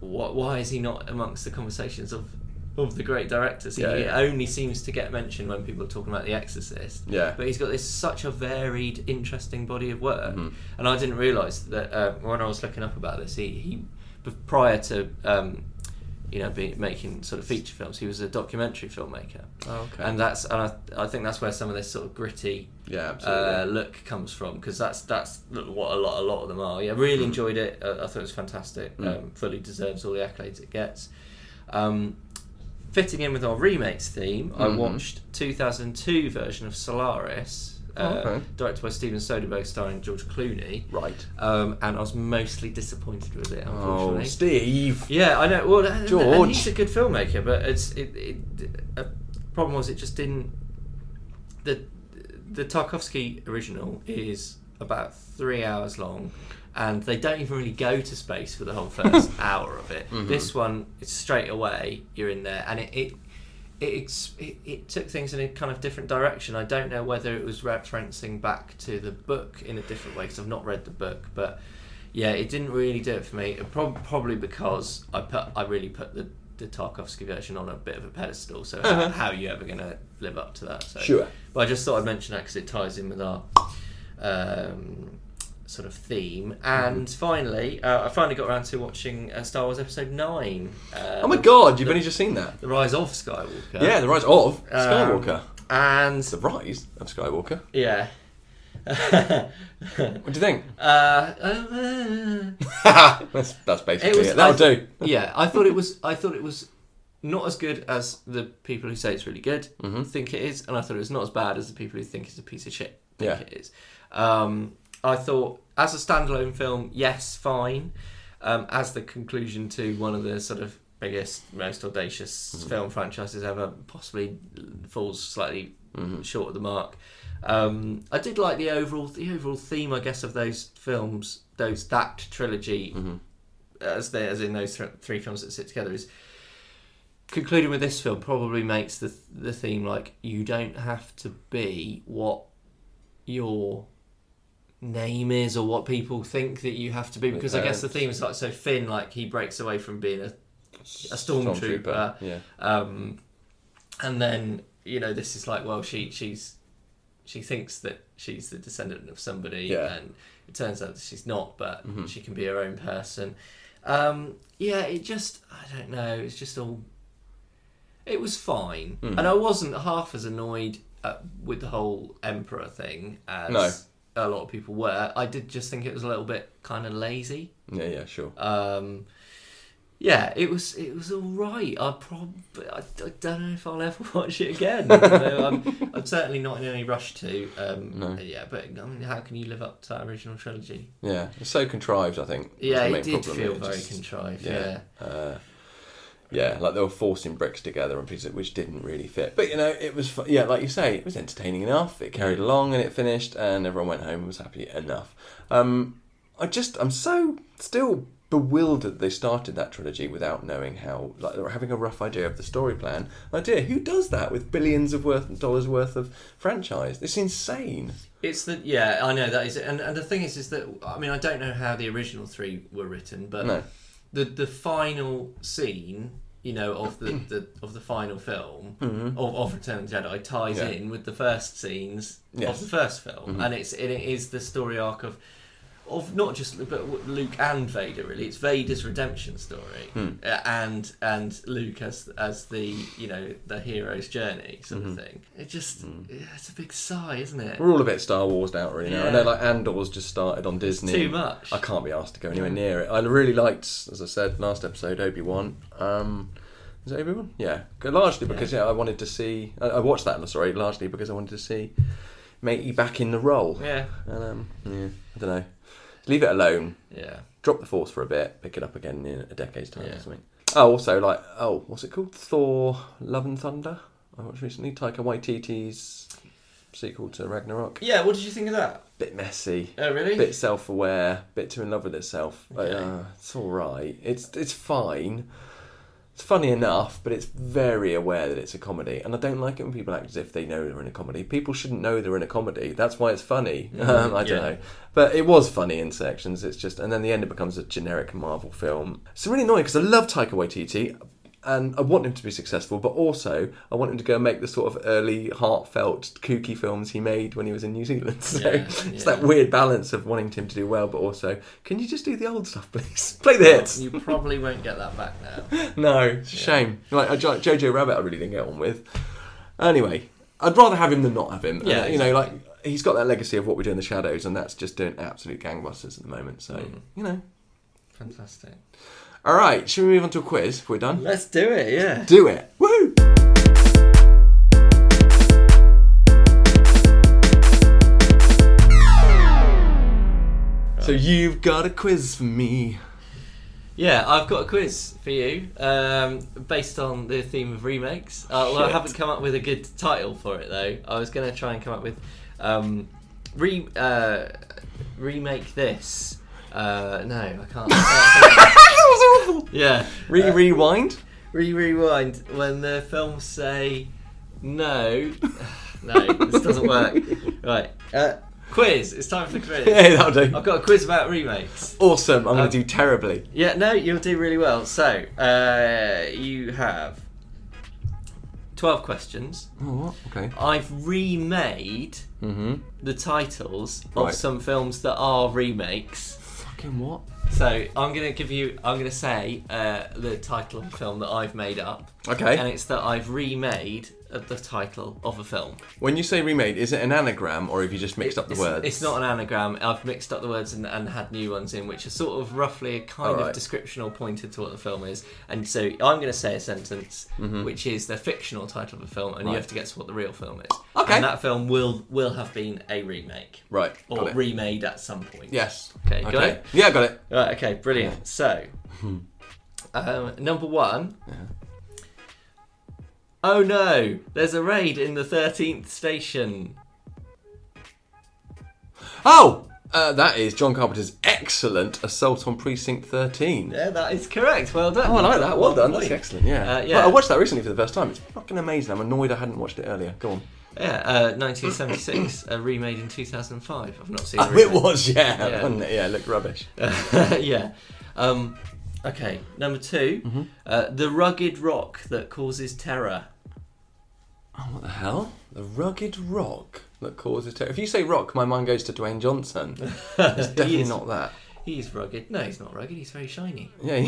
B: What, why is he not amongst the conversations of of the great directors?
A: Yeah,
B: he
A: yeah.
B: only seems to get mentioned when people are talking about The Exorcist.
A: Yeah.
B: But he's got this such a varied, interesting body of work,
A: Mm-hmm.
B: and I didn't realise that uh, when I was looking up about this, he, he prior to um, you know being, making sort of feature films, he was a documentary filmmaker.
A: Oh, okay.
B: And that's and I, I think that's where some of this sort of gritty
A: Yeah,
B: uh, look comes from because that's that's what a lot a lot of them are. Yeah, really enjoyed it. Uh, I thought it was fantastic. Um, fully deserves all the accolades it gets. Um, fitting in with our remakes theme, I watched 2002 version of Solaris, uh,
A: okay.
B: directed by Steven Soderbergh, starring George Clooney.
A: Right.
B: Um, and I was mostly disappointed with it,
A: Oh,
B: unfortunately.
A: Steve.
B: Yeah, I know. Well,
A: George.
B: he's a good filmmaker, but it's it. it a problem was it just didn't. The the Tarkovsky original is about three hours long, and they don't even really go to space for the whole first [LAUGHS] hour of it. This one, it's straight away you're in there, and it. it it, it, it took things in a kind of different direction. I don't know whether it was referencing back to the book in a different way because I've not read the book, but yeah, it didn't really do it for me. It prob- probably because I put I really put the the Tarkovsky version on a bit of a pedestal. So how, how are you ever going to live up to that? So,
A: Sure.
B: But I just thought I'd mention that because it ties in with our um, sort of theme. And finally, uh, I finally got around to watching uh, Star Wars Episode Nine. Uh,
A: Oh my god, you've
B: the,
A: only just seen that.
B: the Rise of Skywalker.
A: Yeah, the rise of
B: Um,
A: Skywalker.
B: And
A: the rise of Skywalker.
B: yeah. [LAUGHS]
A: What do you think?
B: uh, uh, [LAUGHS]
A: that's that's basically
B: It
A: it. That'll
B: th-
A: do.
B: yeah, I thought it was. I thought it was not as good as the people who say it's really good
A: Mm-hmm.
B: think it is, and I thought it was not as bad as the people who think it's a piece of shit think
A: Yeah.
B: it is. Um, I thought as a standalone film, yes, fine. Um, as the conclusion to one of the sort of biggest, most audacious
A: Mm-hmm.
B: film franchises ever, possibly falls slightly
A: Mm-hmm.
B: short of the mark. Um, I did like the overall the overall theme, I guess, of those films, those that trilogy,
A: Mm-hmm.
B: as they as in those th- three films that sit together is concluding with this film probably makes the the theme like you don't have to be what your name is or what people think that you have to be because I guess the theme is like so Finn like he breaks away from being a a stormtrooper,
A: Yeah.
B: um, and then you know this is like well she she's she thinks that she's the descendant of somebody
A: Yeah. Mm-hmm.
B: and it turns out that she's not but she can be her own person um, yeah it just i don't know it's just all it was fine
A: Mm.
B: and i wasn't half as annoyed uh, with the whole emperor thing as
A: No.
B: A lot of people were i did just think it was a little bit kind of lazy
A: Yeah, yeah, sure.
B: um, yeah, it was it was all right. I probably I, I don't know if I'll ever [LAUGHS] watch it again. I'm, I'm certainly not in any rush to. Um,
A: No.
B: Yeah, but I mean, how can you live up to that original trilogy?
A: Yeah, it's so contrived. I think.
B: Yeah, it did
A: problem.
B: feel
A: It
B: very
A: just-
B: contrived.
A: yeah.
B: Yeah.
A: Uh, yeah, like they were forcing bricks together and pieces which didn't really fit. But you know, it was yeah, like you say, it was entertaining enough. It carried along and it finished, and everyone went home and was happy enough. Um, I just, I'm so still bewildered they started that trilogy without knowing how, like, or having a rough idea of the story plan. Idea, who does that with billions of worth dollars worth of franchise? It's insane.
B: It's the yeah, I know that is it. And and the thing is, is that I mean, I don't know how the original three were written, but
A: No.
B: The the final scene, you know, of the, [CLEARS THROAT] the of the final film of, of Return of the Jedi ties
A: Mm-hmm. Yeah.
B: in with the first scenes
A: Yes. Mm-hmm.
B: of the first film, and it's it is the story arc of of not just but Luke and Vader. Really, it's Vader's redemption story,
A: Hmm.
B: uh, and and Luke as as the you know the hero's journey sort
A: Mm-hmm.
B: of thing. It just it's a big sigh, isn't it?
A: We're all a bit Star Wars out right now. I know like Andor's just started on Disney.
B: too much.
A: I can't be asked to go anywhere near it. I really liked, as I said last episode, Obi Wan. Um, is it Obi Wan? Yeah, largely because yeah. I wanted to see. I, I watched that. Sorry, largely because I wanted to see Matey back in the role.
B: Yeah,
A: And um, yeah, I don't know. Leave it alone.
B: yeah.
A: Drop the force for a bit. Pick it up again in a decade's time
B: Yeah.
A: or something. Oh, also like oh, what's it called? Thor: Love and Thunder. I watched recently. Taika Waititi's sequel to Ragnarok.
B: Yeah, what did you think of that?
A: Bit messy.
B: Oh, really?
A: Bit self-aware. Bit too in love with itself. But,
B: Okay.
A: uh, it's all right. It's it's fine. It's funny enough, but it's very aware that it's a comedy, and I don't like it when people act as if they know they're in a comedy. People shouldn't know they're in a comedy. That's why it's funny. [LAUGHS] Um, I don't know, but it was funny in sections. It's just, and then the end it becomes a generic Marvel film. It's really annoying because I love Taika Waititi, and I want him to be successful, but also I want him to go and make the sort of early, heartfelt, kooky films he made when he was in New Zealand. [LAUGHS] So
B: Yeah,
A: it's
B: yeah.
A: that weird balance of wanting him to do well, but also, can you just do the old stuff, [LAUGHS] please? Play the hits.
B: You probably won't get that back now. [LAUGHS]
A: No, it's a shame. Like Jojo Rabbit, I really didn't get on with. Anyway, I'd rather have him than not have him.
B: Yeah,
A: Uh, you know, like he's got that legacy of what we do in the shadows, and that's just doing absolute gangbusters at the moment. So
B: Mm.
A: you know.
B: Fantastic.
A: All right, should we move on to a quiz? If we're done,
B: Let's do it. Yeah.
A: do it. Woo! So you've got a quiz for me.
B: Yeah, I've got a quiz for you, um, based on the theme of remakes. Uh, well, I
A: Shit.
B: haven't come up with a good title for it though. I was going to try and come up with um, re uh, remake this. Uh, no, [LAUGHS] I can't.
A: that was awful.
B: yeah,
A: Re rewind.
B: re rewind when the films say no. [SIGHS] no, this doesn't work. [LAUGHS] Right, uh, quiz. It's time for the quiz. [LAUGHS]
A: Yeah, that'll do.
B: I've got a quiz about remakes.
A: Awesome. I'm going
B: Um,
A: to do terribly.
B: Yeah, no, you'll do really well. So, uh, you have 12 questions.
A: Oh, what? Okay.
B: I've remade
A: Mm-hmm.
B: the titles
A: Right.
B: of some films that are remakes.
A: Fucking what?
B: So, I'm going to give you, I'm going to say uh, the title of a film that I've made up.
A: Okay.
B: And it's that I've remade the title of a film.
A: When you say remade, is it an anagram or have you just mixed up the
B: it's,
A: words?
B: It's not an anagram. I've mixed up the words and, and had new ones in, which are sort of roughly a kind of descriptional pointed to what the film is. And so I'm going to say a sentence, which is the fictional title of a film, and you
A: Mm-hmm.
B: Have to guess what the real film is.
A: Okay.
B: And that film will will have been a remake
A: Right.
B: or
A: it.
B: remade at some point.
A: yes.
B: Okay, got it?
A: Yeah, got it.
B: Right. Okay. Brilliant. So, um, number one. Oh no! There's a raid in the 13th station.
A: Oh! Uh, that is John Carpenter's excellent Assault on Precinct 13.
B: Yeah, that is correct. Well done.
A: Oh, I like that. Well
B: One
A: done. That's excellent. Yeah.
B: Uh, yeah.
A: Well, I watched that recently for the first time. It's fucking amazing. I'm annoyed I hadn't watched it earlier. Go on.
B: Yeah, uh, 1976, uh, remade in 2005. I've not seen.
A: Oh, it was, yeah.
B: Yeah.
A: It? Yeah, it looked rubbish. [LAUGHS]
B: yeah. Um, okay, number 2
A: Mm-hmm.
B: uh, the rugged rock that causes terror.
A: Oh, what the hell? The rugged rock that causes terror. If you say rock, my mind goes to Dwayne Johnson. [LAUGHS] It's definitely
B: is.
A: not that.
B: He's rugged. No, he's not rugged. He's very shiny.
A: Yeah. [LAUGHS]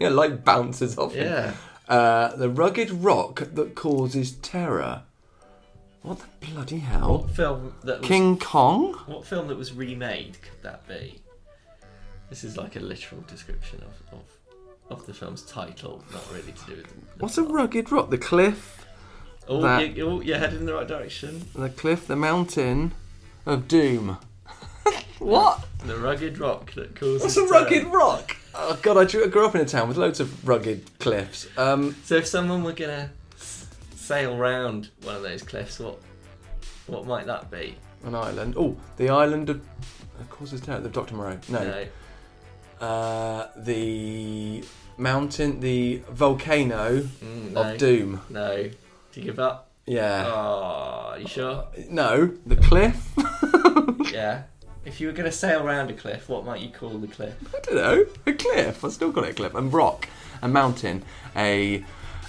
A: yeah, light bounces off him.
B: Yeah.
A: Uh, the rugged rock that causes terror. What the bloody hell?
B: What film that was,
A: King Kong?
B: What film that was remade could that be? This is like a literal description of of, of the film's title, not really to do with. The, the
A: What's a
B: plot.
A: rugged rock? The cliff,
B: Oh,
A: that-
B: you, oh, you're headed in the right direction.
A: the cliff, the mountain of doom. [LAUGHS] what?
B: The rugged rock that causes.
A: What's a
B: terror.
A: rugged rock? Oh god, I grew I grew up in a town with loads of rugged cliffs. Um,
B: So if someone were gonna sail round one of those cliffs, what what might that be?
A: an island. Oh, the island of. Of course, it's terror. The Doctor Moreau. No.
B: No.
A: Uh, the mountain, the volcano
B: Mm, no.
A: of doom.
B: No. Do you give up?
A: Yeah.
B: Oh, are you sure?
A: No, the cliff. [LAUGHS]
B: Yeah. If you were gonna sail round a cliff, what might you call the cliff?
A: I don't know. A cliff. I still call it a cliff. And rock. A mountain. A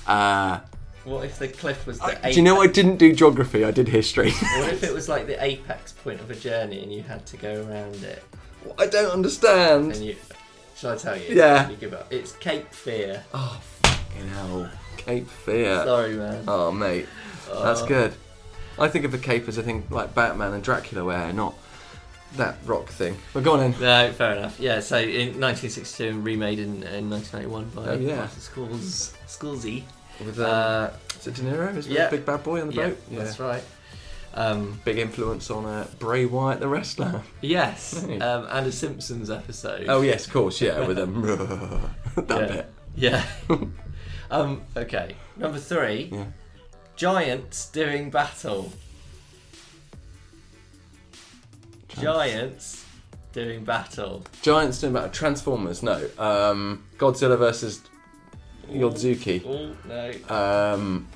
A: uh,
B: What if the cliff was the apex?
A: do you know I didn't do geography? I did history.
B: What if [LAUGHS] it was like the apex point of a journey and you had to go around it?
A: I don't understand.
B: And you, shall I tell you?
A: Yeah.
B: You give up. It's Cape Fear.
A: Oh, fucking hell. Cape Fear.
B: Sorry, man.
A: Oh, mate. That's
B: Oh.
A: good. I think of a cape as a thing like Batman and Dracula wear, not that rock thing. But go on in.
B: No, fair enough. Yeah, so in 1962 remade in, in 1991 by
A: Oh, yeah.
B: Martin Schools, Schoolsy.
A: With um,
B: Uh,
A: is it De Niro? Is it
B: yeah.
A: big bad boy on the
B: yeah,
A: boat?
B: that's right. Um,
A: Big influence on uh, Bray Wyatt, the wrestler. [LAUGHS]
B: yes, um, and a Simpsons episode.
A: Oh yes, of course, yeah, with them [LAUGHS] [LAUGHS] that
B: yeah.
A: bit.
B: Yeah. um, okay, number three.
A: Yeah.
B: Giants doing battle. Giants doing battle.
A: Giants doing battle. Transformers. No, um, Godzilla versus Yodzuki.
B: Oh no.
A: Um,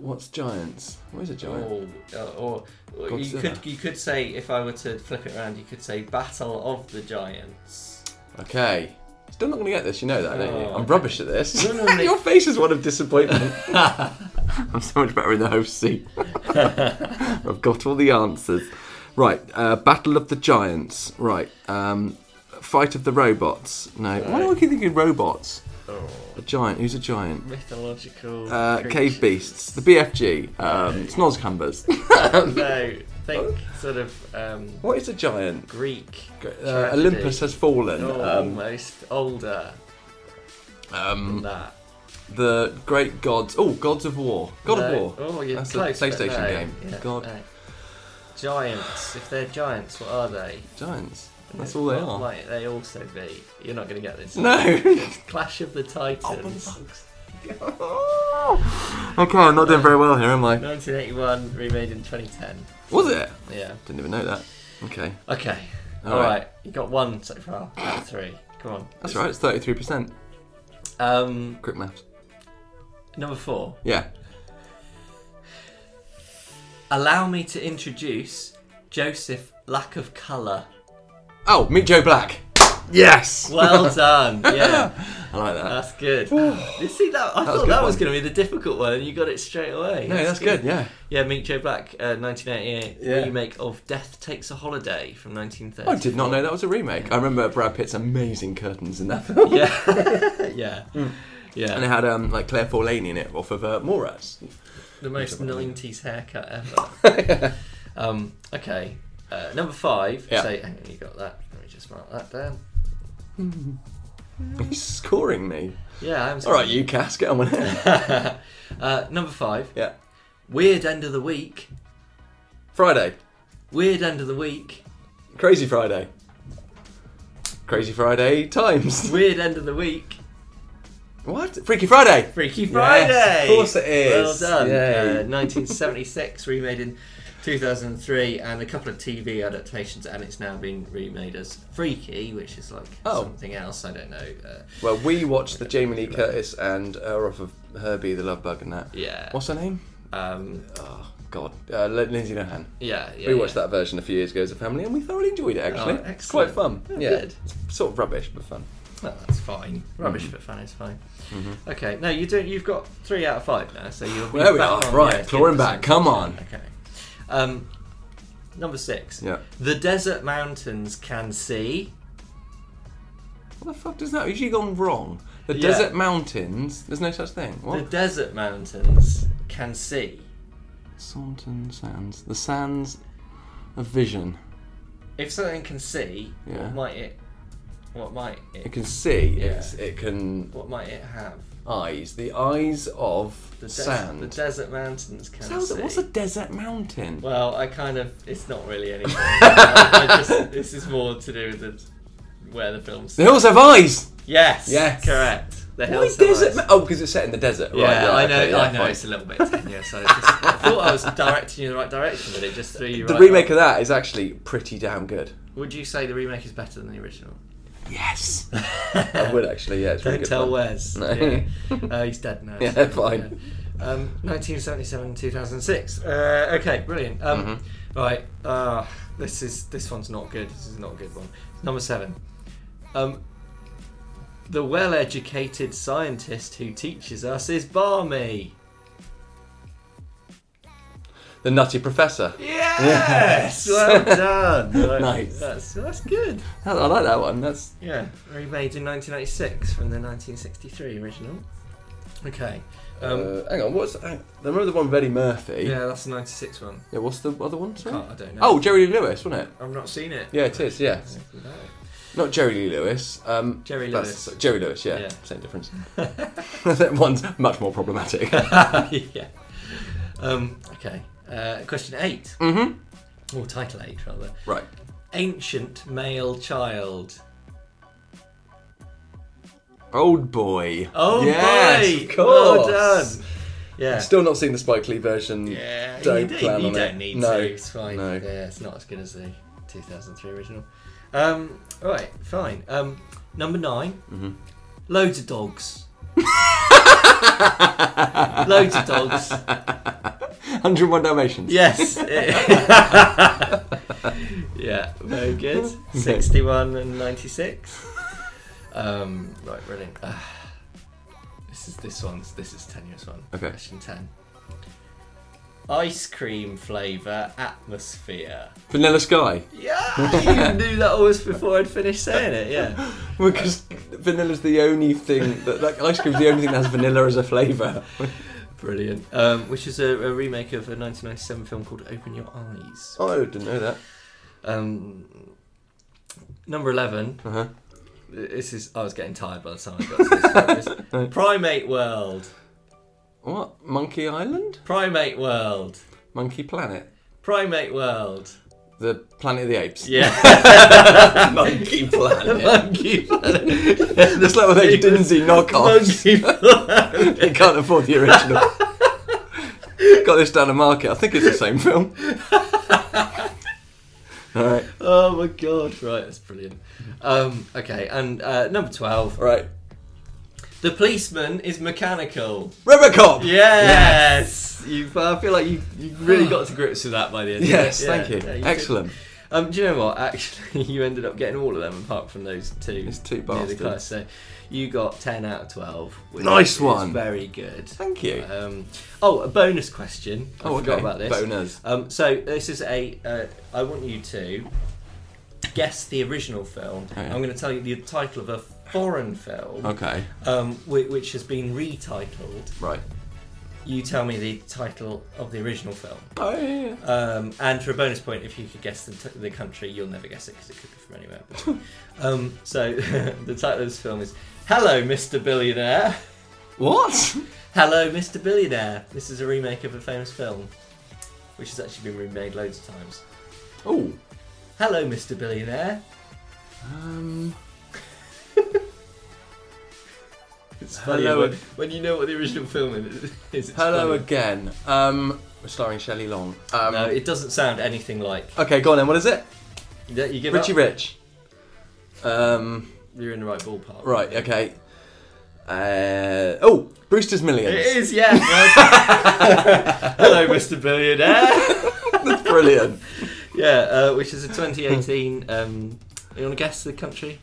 A: what's giants? What is a giant?
B: Oh, uh, or, or you could you could say if I were to flip it around, you could say Battle of the Giants.
A: Okay. Still not going to get this, you know that, don't you?
B: Oh,
A: I'm
B: okay.
A: rubbish at this.
B: No, no, [LAUGHS] no.
A: Your face is one of disappointment. [LAUGHS] I'm so much better in the host seat. [LAUGHS] I've got all the answers. Right, uh, Battle of the Giants. Right, um, Fight of the Robots. No, why do I keep thinking robots?
B: Oh,
A: A giant. Who's a giant?
B: mythological.
A: Uh,
B: creatures.
A: cave beasts. The BFG. Um, Snozcumbers. [LAUGHS]
B: no, think sort of um,
A: what is a giant?
B: Greek.
A: Uh,
B: tragedy.
A: Olympus has fallen.
B: Oh,
A: Um,
B: almost older than
A: um,
B: that.
A: the great gods. Oh, gods of war. God
B: No.
A: of War.
B: Oh, you're
A: That's
B: close.
A: a
B: but
A: PlayStation
B: no.
A: game.
B: Yeah,
A: God.
B: no. Giants. If they're giants, what are they?
A: Giants. That's all they
B: What
A: are.
B: Might they also be? You're not going to get this.
A: No. [LAUGHS]
B: Clash of the Titans. [LAUGHS]
A: okay, I'm not doing very well here, am I?
B: 1981, remade in 2010.
A: Was it?
B: Yeah.
A: Didn't even know that. Okay.
B: Okay.
A: All
B: All
A: right.
B: right. You got one so far out of three. Come on.
A: That's right, it's 33%.
B: Um,
A: Quick maths.
B: number four.
A: Yeah.
B: Allow me to introduce Joseph Lack of Colour.
A: Oh, meet Joe Black. Yes!
B: Well [LAUGHS] done. Yeah,
A: I like that.
B: that's good. you see that? I
A: That was a
B: thought
A: good
B: that was
A: one.
B: going to be the difficult one, and you got it straight away.
A: no, that's good, yeah.
B: Yeah, Meet Joe Black, uh, 1988
A: Yeah.
B: remake of Death Takes a Holiday from 1930.
A: I did not know that was a remake. I remember Brad Pitt's amazing curtains in that film.
B: Yeah, [LAUGHS] [LAUGHS] yeah, yeah.
A: And it had um, like Claire Forlani in it off of uh, Mallrats.
B: the most 90s haircut ever. um, okay, uh, number five.
A: Yeah.
B: So, hang on, you got that. Let me just mark that down. [LAUGHS]
A: He's scoring me.
B: Yeah, I'm
A: All right, you Cass, get on with it. [LAUGHS]
B: Uh, number five.
A: yeah.
B: Weird end of the week.
A: Friday.
B: Weird end of the week.
A: Crazy Friday. Crazy Friday times. [LAUGHS]
B: Weird end of the week.
A: What? Freaky Friday.
B: Freaky Friday.
A: Yes, of course it is.
B: Well done.
A: Yay.
B: Uh, 1976, remade in 2003, and a couple of TV adaptations, and it's now been remade as Freaky, which is like
A: Oh.
B: something else. I don't know. Uh,
A: Well, we watched the Jamie Lee Curtis and uh, off of Herbie the Love Bug and that.
B: yeah.
A: What's her name?
B: Um,
A: Oh God, uh, Lindsay Lohan.
B: yeah. Yeah.
A: we watched
B: yeah.
A: that version a few years ago as a family, and we thoroughly enjoyed it. Actually,
B: Oh,
A: it's quite fun.
B: Oh,
A: yeah,
B: good.
A: it's sort of rubbish but fun.
B: Well, that's fine. Rubbish
A: Mm-hmm.
B: but fun is fine. Okay. No, you do. You've got three out of five now, so you're.
A: There we are. Right, clawing back. Come on.
B: Okay. Um, number six.
A: Yeah.
B: The desert mountains can see.
A: What the fuck does that? You gone wrong? The
B: Yeah.
A: desert mountains. There's no such thing.
B: The desert mountains can see.
A: Saunton Sands. The sands of vision.
B: If something can see,
A: Yeah.
B: what might it? What might it?
A: It can see.
B: Yeah.
A: It's, it can
B: what might it have?
A: Eyes. The eyes of
B: The des-
A: sand.
B: The desert mountains can
A: Sounds-
B: see.
A: what's a desert mountain?
B: Well, I kind of. It's not really [LAUGHS] anything. I, I just, this is more to do with the, where the film's.
A: the hills have eyes.
B: Yes.
A: Yes.
B: Correct. The
A: Why
B: hills have
A: desert?
B: eyes.
A: Ma- oh, because it's set in the desert.
B: Yeah,
A: right, yeah
B: I know.
A: okay,
B: I know.
A: fine.
B: It's a little bit tenuous. I, just, I thought I was directing you in the right direction, but it just threw you.
A: The
B: right
A: remake
B: off.
A: of that is actually pretty damn good.
B: Would you say the remake is better than the original?
A: Yes, I would actually. Yeah, it's
B: Don't tell
A: fun.
B: Wes.
A: No.
B: Yeah. Uh, he's dead now.
A: Yeah,
B: so, [LAUGHS]
A: fine.
B: yeah. Um, 1977, 2006. Uh, okay, brilliant. Um,
A: Mm-hmm.
B: Right, uh, this is this one's not good. This is not a good one. Number seven. Um, the well-educated scientist who teaches us is Barmy.
A: The Nutty Professor.
B: Yes, well done. [LAUGHS] Right,
A: Nice.
B: That's that's good.
A: I I like that one. That's
B: Yeah, remade in 1996 from the 1963 original. Okay. Um,
A: uh, hang on. What's hang, I remember the one with Eddie Murphy?
B: yeah, that's the 96 one.
A: Yeah, What's the other one? Sorry?
B: Oh, I don't know.
A: Oh, Jerry Lee Lewis, wasn't it?
B: I've not seen it.
A: Yeah, it is. Yeah,
B: No.
A: not Jerry Lee Lewis. Um,
B: Jerry
A: that's-
B: Lewis.
A: Jerry Lewis. Yeah,
B: Yeah.
A: same difference. [LAUGHS] [LAUGHS] that one's much more problematic.
B: yeah. Um, okay. Uh, question eight.
A: mm-hmm.
B: Or title eight, rather.
A: Right.
B: Ancient male child.
A: Old boy.
B: Oh
A: yes,
B: boy!
A: Of
B: Well
A: course.
B: done. Yeah.
A: Still not seen the Spike Lee version.
B: Yeah,
A: Don't
B: you don't,
A: plan
B: you
A: on
B: don't
A: it.
B: need
A: No.
B: to. It's fine.
A: No.
B: Yeah, it's not as good as the 2003 original. Um, all right, fine. Um, number 9
A: Mm-hmm.
B: Loads of dogs. [LAUGHS] Loads of dogs.
A: 101 Dalmatians.
B: Yes. [LAUGHS] [LAUGHS] yeah, very good. 61 and 96. Um, right, brilliant. Ah, this is this one's this is tenuous one.
A: Okay.
B: Question 10. Ice cream flavour atmosphere.
A: Vanilla Sky.
B: Yeah, you knew that always before I'd finished saying it. Yeah. [LAUGHS]
A: Because vanilla's the only thing that like ice cream's the only thing that has vanilla as a flavour. [LAUGHS]
B: Brilliant. Um, which is a, a remake of a 1997 film called Open Your Eyes.
A: Oh, I didn't know that.
B: Um, number 11.
A: Uh huh.
B: This is. I was getting tired by the time I got to this. [LAUGHS] Primate World.
A: What? Monkey Island?
B: Primate World.
A: Monkey Planet?
B: Primate World.
A: The Planet of the Apes?
B: Yeah. [LAUGHS]
A: Monkey [LAUGHS] Planet.
B: Monkey Planet.
A: It's like one of those Dinsey knockoffs.
B: Monkey Planet. [LAUGHS]
A: you can't afford the original. Got this down the market. I think it's the same film. Alright.
B: Oh my god! Right, that's brilliant. Um, okay, and uh, number twelve.
A: Right.
B: The policeman is mechanical.
A: Robocop!
B: Yes, you. I feel like you you really got to grips with that by the end. of
A: Yes,
B: it.
A: thank you.
B: yeah, did.
A: Excellent.
B: Um, do you know what? Actually, [LAUGHS] you ended up getting all of them apart from those two.
A: These two bastards.
B: class. So you got ten out of twelve. Which
A: Nice
B: is
A: one.
B: Very good.
A: Thank you.
B: Um, oh, a bonus question. I
A: Oh,
B: forgot
A: okay.
B: about this.
A: Bonus.
B: Um, so this is a. Uh, I want you to guess the original film.
A: Oh, yeah.
B: I'm going to tell you the title of a foreign film,
A: Okay.
B: um, which, which has been retitled.
A: Right.
B: You tell me the title of the original film.
A: Oh, yeah, yeah.
B: Um, and for a bonus point, if you could guess the, t- the country, you'll never guess it because it could be from anywhere. But, [LAUGHS] um, so [LAUGHS] the title of this film is "Hello, Mr. Billionaire."
A: What?
B: Hello, Mr. Billionaire. This is a remake of a famous film, which has actually been remade loads of times.
A: Oh.
B: Hello, Mr. Billionaire.
A: Um.
B: It's funny
A: Hello
B: when,
A: ag-
B: when you know what the original film is. [LAUGHS] It's
A: Hello
B: funny.
A: again. Um. Starring Shelley Long. Um.
B: No, it doesn't sound anything like.
A: Okay, go on then. What is it?
B: Yeah, you give
A: Richie
B: up?
A: Rich. Um.
B: You're in the right ballpark.
A: Right. Okay. Uh. Oh, Brewster's Millions.
B: It is, yeah. [LAUGHS] Hello, Mr. Billionaire. [LAUGHS]
A: That's brilliant.
B: yeah, uh, which is a 2018. Um, you want to guess the country?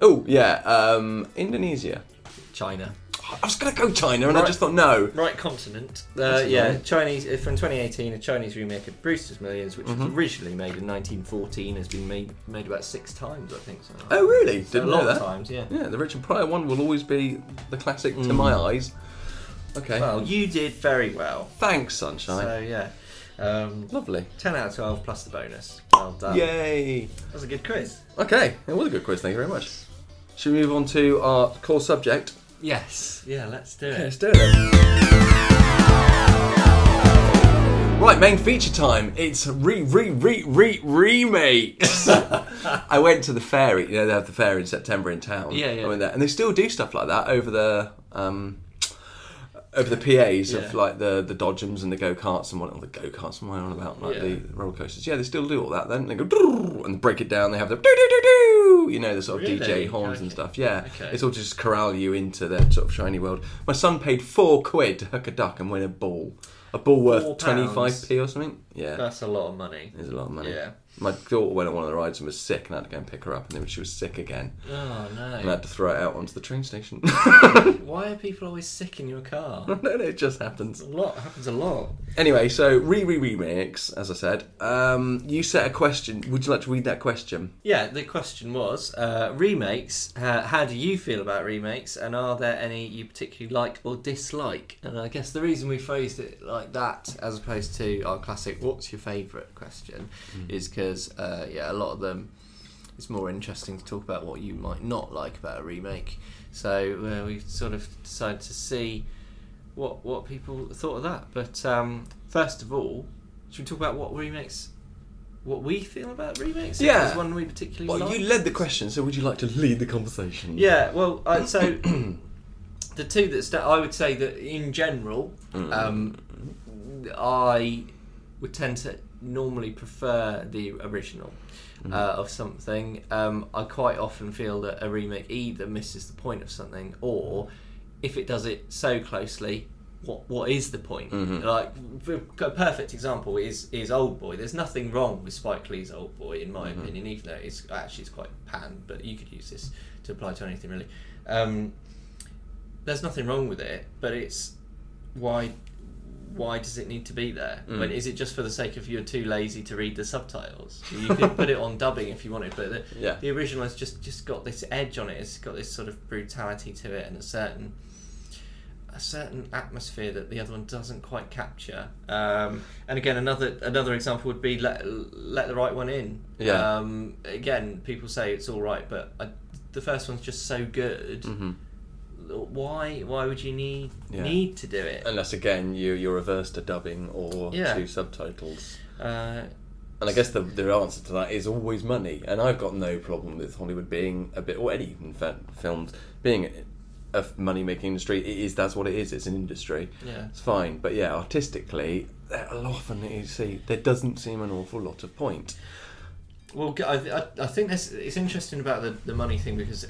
A: Oh yeah. Um. Indonesia.
B: China.
A: I was gonna go China, and I just thought no.
B: Right continent. Uh, yeah,
A: annoying.
B: Chinese uh, from 2018, a Chinese remake of Brewster's Millions, which
A: Mm-hmm.
B: was originally made in 1914, has been made made about six times, I think. So.
A: Oh really?
B: So
A: Didn't
B: a lot
A: know
B: of
A: that.
B: times, yeah.
A: Yeah, the Richard Pryor one will always be the classic to my eyes. Okay.
B: Well, you did very well.
A: Thanks, Sunshine.
B: So yeah, um,
A: Lovely.
B: 10 out of 12 plus the bonus. Well done.
A: Yay.
B: that was a good quiz.
A: Okay, it was a good quiz. Thank you very much. Should we move on to our core subject?
B: Yes. Yeah, let's do it.
A: Let's do it. Right, main feature time. It's re re re re remakes. [LAUGHS] I went to the fair. You know, they have the fair in September in town.
B: Yeah, yeah.
A: I went there, and they still do stuff like that over the um, over the PAs of like the the dodgems and the go karts and what all the go karts and what on about like
B: Yeah.
A: the roller coasters. Yeah, they still do all that. Then they go and break it down. They have the do do do do. You know, the sort of
B: Really?
A: DJ horns and stuff. Yeah,
B: Okay.
A: it's all to just corral you into their sort of shiny world. My son paid four quid to hook a duck and win a ball. A ball worth twenty five p or something. Yeah,
B: That's a lot of money.
A: it's a lot of money.
B: Yeah.
A: My daughter went on one of the rides and was sick, and I had to go and pick her up, and then she was sick again,
B: Oh no!
A: and I had to throw it out onto the train station. [LAUGHS]
B: Why are people always sick in your car? [LAUGHS]
A: no, no, it just happens.
B: A lot happens a lot.
A: Anyway, so re re remakes, as I said. Um, you set a question. Would you like to read that question?
B: Yeah, the question was uh, remakes. Uh, how do you feel about remakes, and are there any you particularly like or dislike? And I guess the reason we phrased it like that, as opposed to our classic "What's your favourite?" question, is because uh, yeah, a lot of them. It's more interesting to talk about what you might not like about a remake. So uh, we sort of decided to see what what people thought of that. But um, first of all, should we talk about what remakes? What we feel about remakes?
A: Yeah.
B: there's one we particularly
A: Well,
B: like.
A: you led the question, so would you like to lead the conversation?
B: Yeah, well, I, so [CLEARS THROAT] the two that sta I would say that in general, um, I would tend to normally prefer the original uh, of something. Um, I quite often feel that a remake either misses the point of something, or if it does it so closely. What what is the point? Like a perfect example is is Old Boy. There's nothing wrong with Spike Lee's Old Boy, in my opinion, even though it's actually it's quite panned. But you could use this to apply to anything really. Um, there's nothing wrong with it, but it's why why does it need to be there? When is it just for the sake of you're too lazy to read the subtitles? You could put it on dubbing if you wanted, but the,
A: Yeah.
B: the original has just just got this edge on it. It's got this sort of brutality to it and a certain a certain atmosphere that the other one doesn't quite capture. Um, and again, another another example would be let let the right one in.
A: Yeah.
B: Um, again, people say it's all right, but I, the first one's just so good. Why why would you need.
A: Yeah.
B: need to do it?
A: Unless again you you're averse to dubbing or
B: Yeah.
A: to subtitles.
B: Uh,
A: And I guess the, the answer to that is always money. And I've got no problem with Hollywood being a bit, or any in fact, films being a money making industry. It is that's what it is. It's an industry.
B: Yeah.
A: it's fine. But yeah, artistically, often you see there doesn't seem an awful lot of point.
B: Well, I, I, I think this, it's interesting about the, the money thing because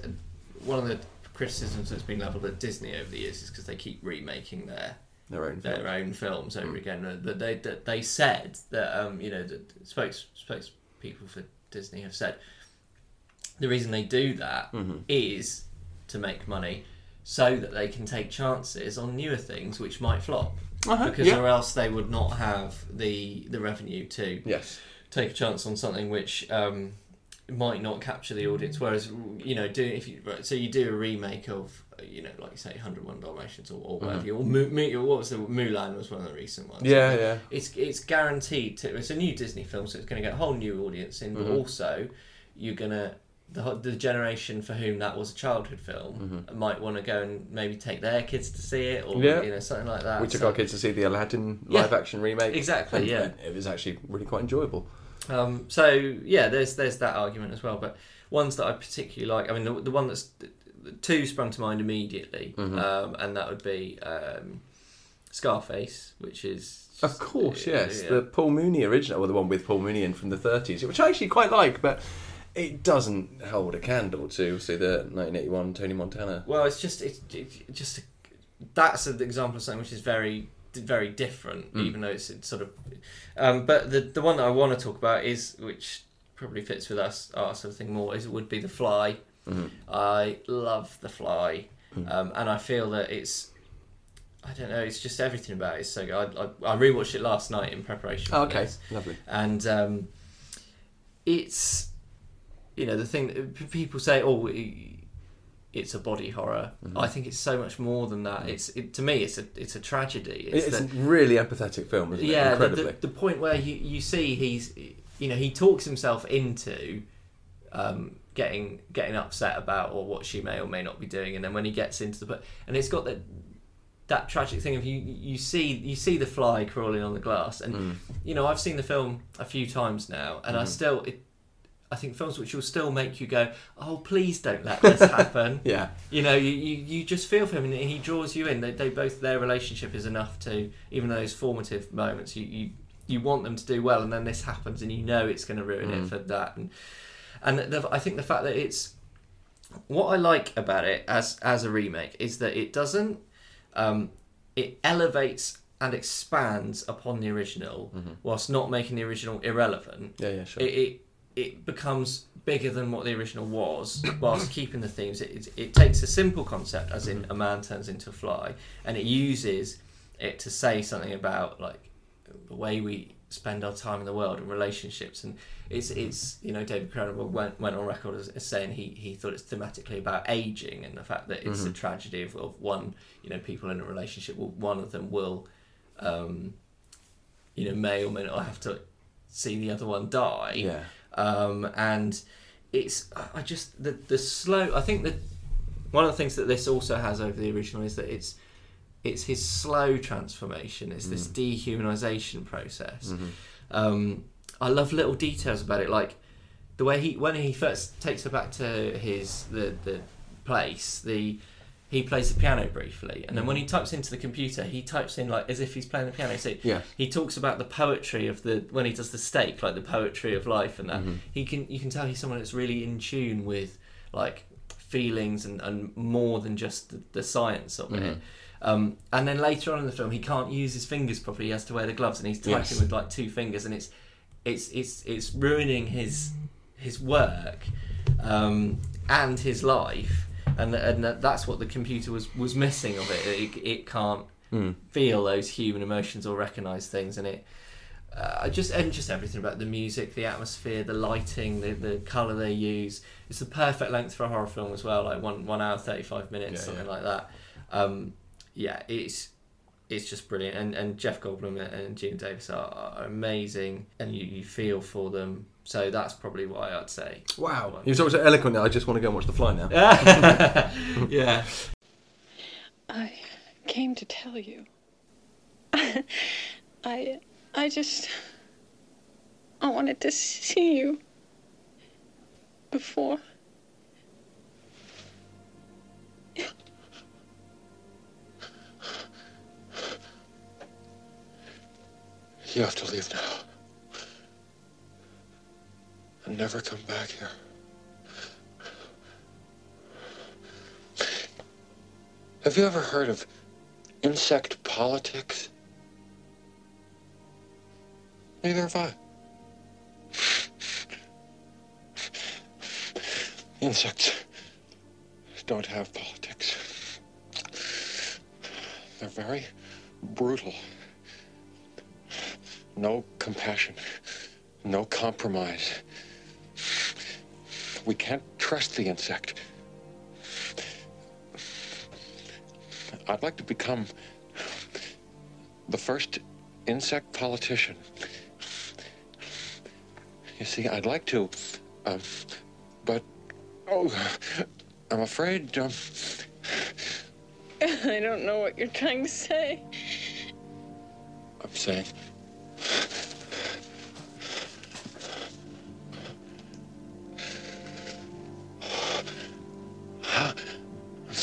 B: one of the criticisms that's been levelled at Disney over the years is because they keep remaking their
A: Their own.
B: their own films over again. Uh, That they that they said that um, you know the spokes spokespeople for Disney have said the reason they do that is to make money so that they can take chances on newer things which might flop.
A: Uh-huh,
B: because
A: yeah.
B: or else they would not have the the revenue to
A: Yes.
B: take a chance on something which um, might not capture the audience. Whereas you know, do if you so you do a remake of you know, like you say, Hundred One Dalmatians or, or whatever. Or Mu- Mu- what was the Mulan was one of the recent ones.
A: Yeah, yeah.
B: It's it's guaranteed to. It's a new Disney film, so it's going to get a whole new audience in.
A: Mm-hmm.
B: But also, you're gonna. The, the generation for whom that was a childhood film might want to go and maybe take their kids to see it, or
A: Mm-hmm. Yeah.
B: you know something like that.
A: We took
B: So-
A: our kids to see the Aladdin
B: Yeah.
A: live action remake.
B: Exactly, yeah.
A: it was actually really quite enjoyable.
B: Um, so yeah, there's there's that argument as well. But ones that I particularly like, I mean, the, the one that's the two sprung to mind immediately,
A: Mm-hmm.
B: um, and that would be um, Scarface, which is
A: Of course, yes.
B: yeah.
A: The Paul Muni original, or the one with Paul Muni in from the 30s, which I actually quite like, but it doesn't hold a candle to, say, the 1981 Tony Montana.
B: Well, it's just it's, it's just that's an example of something which is very very different,
A: Mm.
B: even though it's, it's sort of. Um, but the the one that I want to talk about is which probably fits with us our sort of thing more is it would be the Fly.
A: Mm-hmm.
B: I love the Fly,
A: Mm.
B: um, and I feel that it's. I don't know. It's just everything about it is so good. I, I, I rewatched it last night in preparation.
A: Oh,
B: for
A: okay,
B: this
A: lovely.
B: and um, it's you know the thing that people say oh it's a body horror
A: Mm-hmm.
B: i think it's so much more than that it's it, to me it's a it's a tragedy it's,
A: It's,
B: the,
A: a really empathetic film, isn't it?
B: yeah the,
A: Incredibly.
B: the, the point where you, you see he's you know he talks himself into um, getting getting upset about or what she may or may not be doing and then when he gets into the but and it's got that that tragic thing of you you see you see the fly crawling on the glass and
A: Mm.
B: you know I've seen the film a few times now and I
A: Mm-hmm.
B: still it, I think films which will still make you go oh please don't let this [LAUGHS] happen
A: yeah.
B: you know you, you, you just feel for him and he draws you in they, they both their relationship is enough to even those formative moments you, you you want them to do well and then this happens and you know it's going to ruin
A: Mm.
B: it for that and and the, I think the fact that it's what I like about it as as a remake is that it doesn't um, it elevates and expands upon the original whilst not making the original irrelevant.
A: Mm-hmm. Yeah, yeah, sure.
B: It, it it becomes bigger than what the original was [COUGHS] whilst keeping the themes. It, it, it takes a simple concept, as in mm-hmm. a man turns into a fly, and it uses it to say something about like the way we spend our time in the world and relationships. And it's mm-hmm. it's you know David Cronenberg went, went on record as, as saying he, he thought it's thematically about aging and the fact that it's a mm-hmm. tragedy of, of one you know people in a relationship one of them will um, you know may or may not have to see the other one die.
A: Yeah.
B: Um, and it's I- just the the slow I think that one of the things that this also has over the original is that it's it's his slow transformation. It's this dehumanization process. Um, I love little details about it, like the way he when he first takes her back to his the the place. The he plays the piano briefly, and then when he types into the computer, he types in like as if he's playing the piano. So
A: Yeah.
B: he talks about the poetry of the when he does the steak, like the poetry of life, and that
A: Mm-hmm.
B: he can you can tell he's someone that's really in tune with like feelings and, and more than just the, the science of
A: Mm-hmm.
B: it. Um, and then later on in the film, he can't use his fingers properly. He has to wear the gloves, and he's typing
A: Yes.
B: with like two fingers, and it's it's it's it's ruining his his work um, and his life. And and that's what the computer was was missing of it. It, it can't feel those human emotions or recognize things, and it. Uh, just and just everything about the music, the atmosphere, the lighting, the, the color they use. It's the perfect length for a horror film as well, like one one hour thirty five minutes,
A: Yeah,
B: something
A: yeah.
B: like that. Um, yeah, it's it's just brilliant. And and Jeff Goldblum and Geena Davis are, are amazing, and you, you feel for them. So that's probably why I'd say.
A: Wow. You're so so eloquent now. I just want to go and watch The Fly now. [LAUGHS]
B: yeah.
I: I came to tell you. [LAUGHS] I I just I wanted to see you before.
G: You have to leave now. And never come back here. Have you ever heard of insect politics? Neither have I. Insects don't have politics. They're very brutal. No compassion. No compromise. We can't trust the insect. I'd like to become the first insect politician. You see, I'd like to, um, but, oh, I'm afraid, um, [LAUGHS]
I: I don't know what you're trying to say.
G: I'm saying.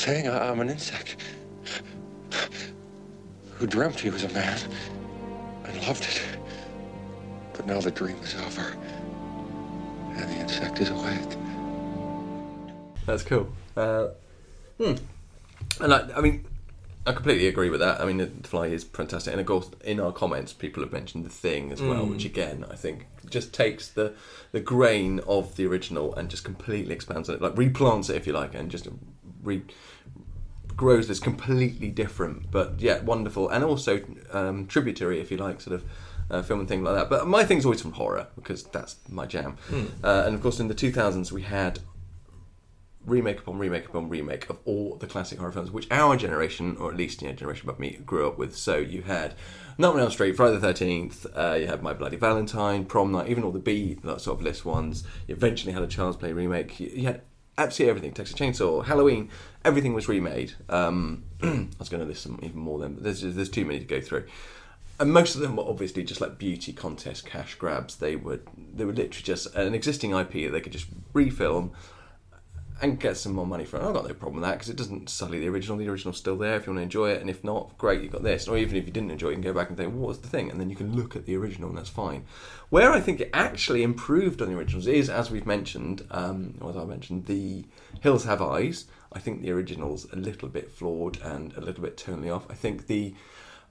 G: Saying I- I'm an insect who dreamt he was a man and loved it. But now the dream is over, and the insect is awake.
A: That's cool. Uh, hmm. And I, I mean, I completely agree with that. I mean, The Fly is fantastic, and of course, in our comments, people have mentioned The Thing as well, which again, I think, just takes the the grain of the original and just completely expands on it, like replants it, if you like, and just re grows this completely different, but yeah, wonderful, and also um, tributary, if you like, sort of. Uh, film and thing like that, but my thing's always from horror because that's my jam. Uh, and of course, in the 2000s, we had remake upon remake upon remake of all the classic horror films, which our generation, or at least you know, generation above me, grew up with. So you had Nightmare on Elm Street, Friday the Thirteenth, uh, you had My Bloody Valentine, Prom Night, even all the B that sort of list ones. You eventually had a Child's Play remake. You, you had absolutely everything. Texas Chainsaw, Halloween, everything was remade. Um, [CLEARS THROAT] I was going to list some even more then, but there's there's too many to go through. And most of them were obviously just like beauty contest cash grabs. They were they were literally just an existing IP that they could just refilm and get some more money for it. I've got no problem with that because it doesn't sully the original. The original's still there if you want to enjoy it, and if not, great, you've got this. Or even if you didn't enjoy it, you can go back and think, what was the thing? And then you can look at the original, and that's fine. Where I think it actually improved on the originals is, as we've mentioned, um, or as I mentioned, the Hills Have Eyes. I think the original's a little bit flawed and a little bit tonally off. I think the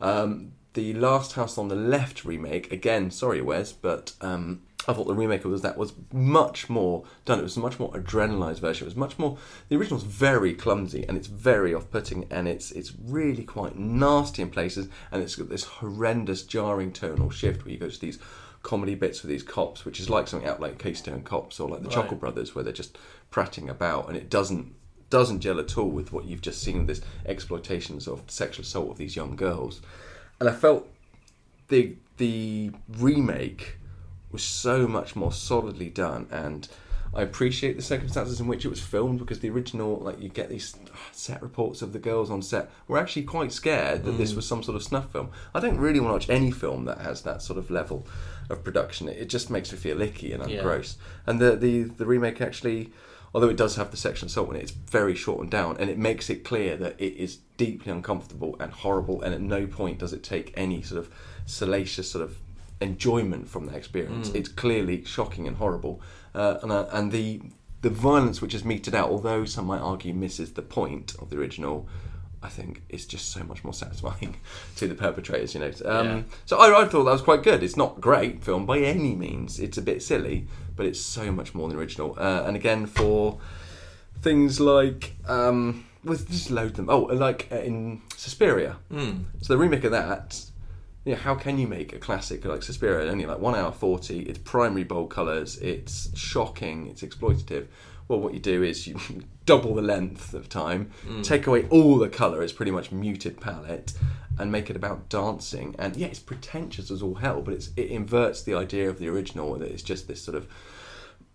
A: Um, the Last House on the Left remake, again, sorry Wes, but um, I thought the remake was that was much more done. It was a much more adrenalized version. It was much more. The original's very clumsy and it's very off-putting and it's it's really quite nasty in places and it's got this horrendous jarring tonal shift where you go to these comedy bits with these cops, which is like something out like Keystone Cops or like the
B: Right.
A: Chuckle Brothers, where they're just prattling about and it doesn't doesn't gel at all with what you've just seen with this exploitations of sexual assault of these young girls. And I felt the the remake was so much more solidly done and I appreciate the circumstances in which it was filmed because the original, like you get these ah, set reports of the girls on set, were actually quite scared that this mm. was some sort of snuff film. I don't really want to watch any film that has that sort of level of production. It just makes me feel icky and
B: Yeah.
A: gross. And the, the the remake actually, although it does have the sexual assault in it, it's very shortened down and it makes it clear that it is deeply uncomfortable and horrible. And at no point does it take any sort of salacious sort of enjoyment from that experience.
B: Mm.
A: It's clearly shocking and horrible, uh, and uh, and the the violence which is meted out, although some might argue misses the point of the original. I think is just so much more satisfying [LAUGHS] to the perpetrators, you know. Um,
B: Yeah.
A: So I, I thought that was quite good. It's not great film by any means. It's a bit silly, but it's so much more than the original. Uh, and again, for things like um, just load them. Oh, like uh, in Suspiria.
B: Mm.
A: So the remake of that. Yeah, how can you make a classic like Suspiria only like one hour forty? It's primary bold colours. It's shocking. It's exploitative. Well, what you do is you [LAUGHS] double the length of time,
B: Mm.
A: take away all the colour. It's pretty much muted palette, and make it about dancing. And yeah, it's pretentious as all hell, but it's it inverts the idea of the original that it's just this sort of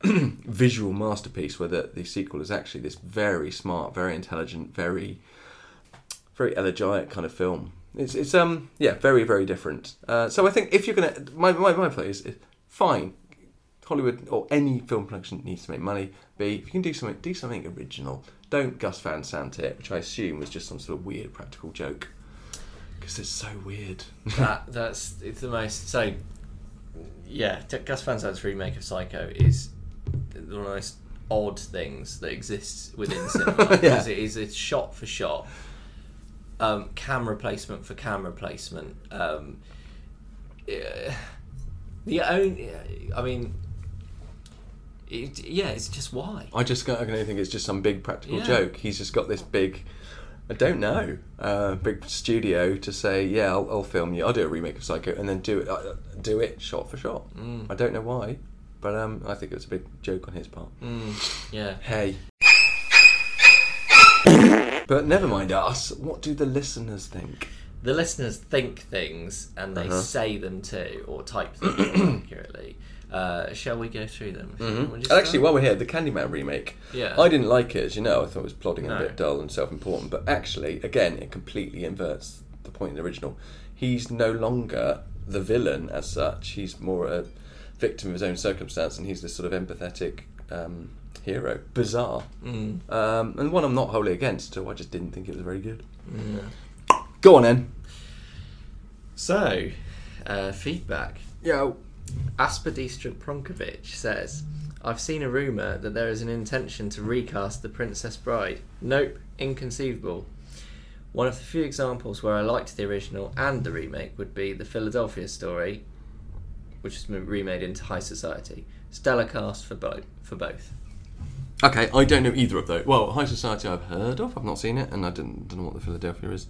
A: [CLEARS THROAT] visual masterpiece, where the, the sequel is actually this very smart, very intelligent, very very elegiac kind of film. It's it's um yeah very very different. Uh, so I think if you're gonna my my my play is, is fine. Hollywood or any film production needs to make money. B if you can do something do something original. Don't Gus Van Sant it, which I assume was just some sort of weird practical joke. Because it's so weird. [LAUGHS]
B: that that's it's the most so yeah T- Gus Van Sant's remake of Psycho is one of the most odd things that exists within cinema [LAUGHS] because it is it's shot for shot um, camera placement for camera placement um, yeah, the only I mean it, yeah it's just why
A: I just I can only think it's just some big practical
B: Yeah.
A: joke. He's just got this big, I don't know, uh, big studio to say, yeah, I'll, I'll film you. I'll do a remake of Psycho and then do it, uh, do it shot for shot.
B: Mm.
A: I don't know why, but um, I think it was a big joke on his part.
B: mm, yeah
A: Hey. But never mind us. What do the listeners think?
B: the listeners think things and they
A: Uh-huh.
B: say them too, or type them [CLEARS THROAT] accurately. Uh, shall we go through them?
A: And actually, while we're here, the Candyman remake.
B: Yeah.
A: I didn't like it, as you know. I thought it was plodding and a bit dull and self-important. But actually, again, it completely inverts the point in the original. He's no longer the villain as such. He's more a victim of his own circumstance, and he's this sort of empathetic um, hero. Bizarre,
B: Mm.
A: um, and one I'm not wholly against. So I just didn't think it was very good.
B: Yeah.
A: Go on, then.
B: So, uh, feedback.
A: Yo.
B: Aspedistra Pronkovic says, I've seen a rumour that there is an intention to recast The Princess Bride. Nope, inconceivable. One of the few examples where I liked the original and the remake would be the Philadelphia story, which has been remade into High Society. Stellar cast for both. For both.
A: Okay, I don't know either of those. Well, High Society I've heard of, I've not seen it, and I didn't, don't know what the Philadelphia is.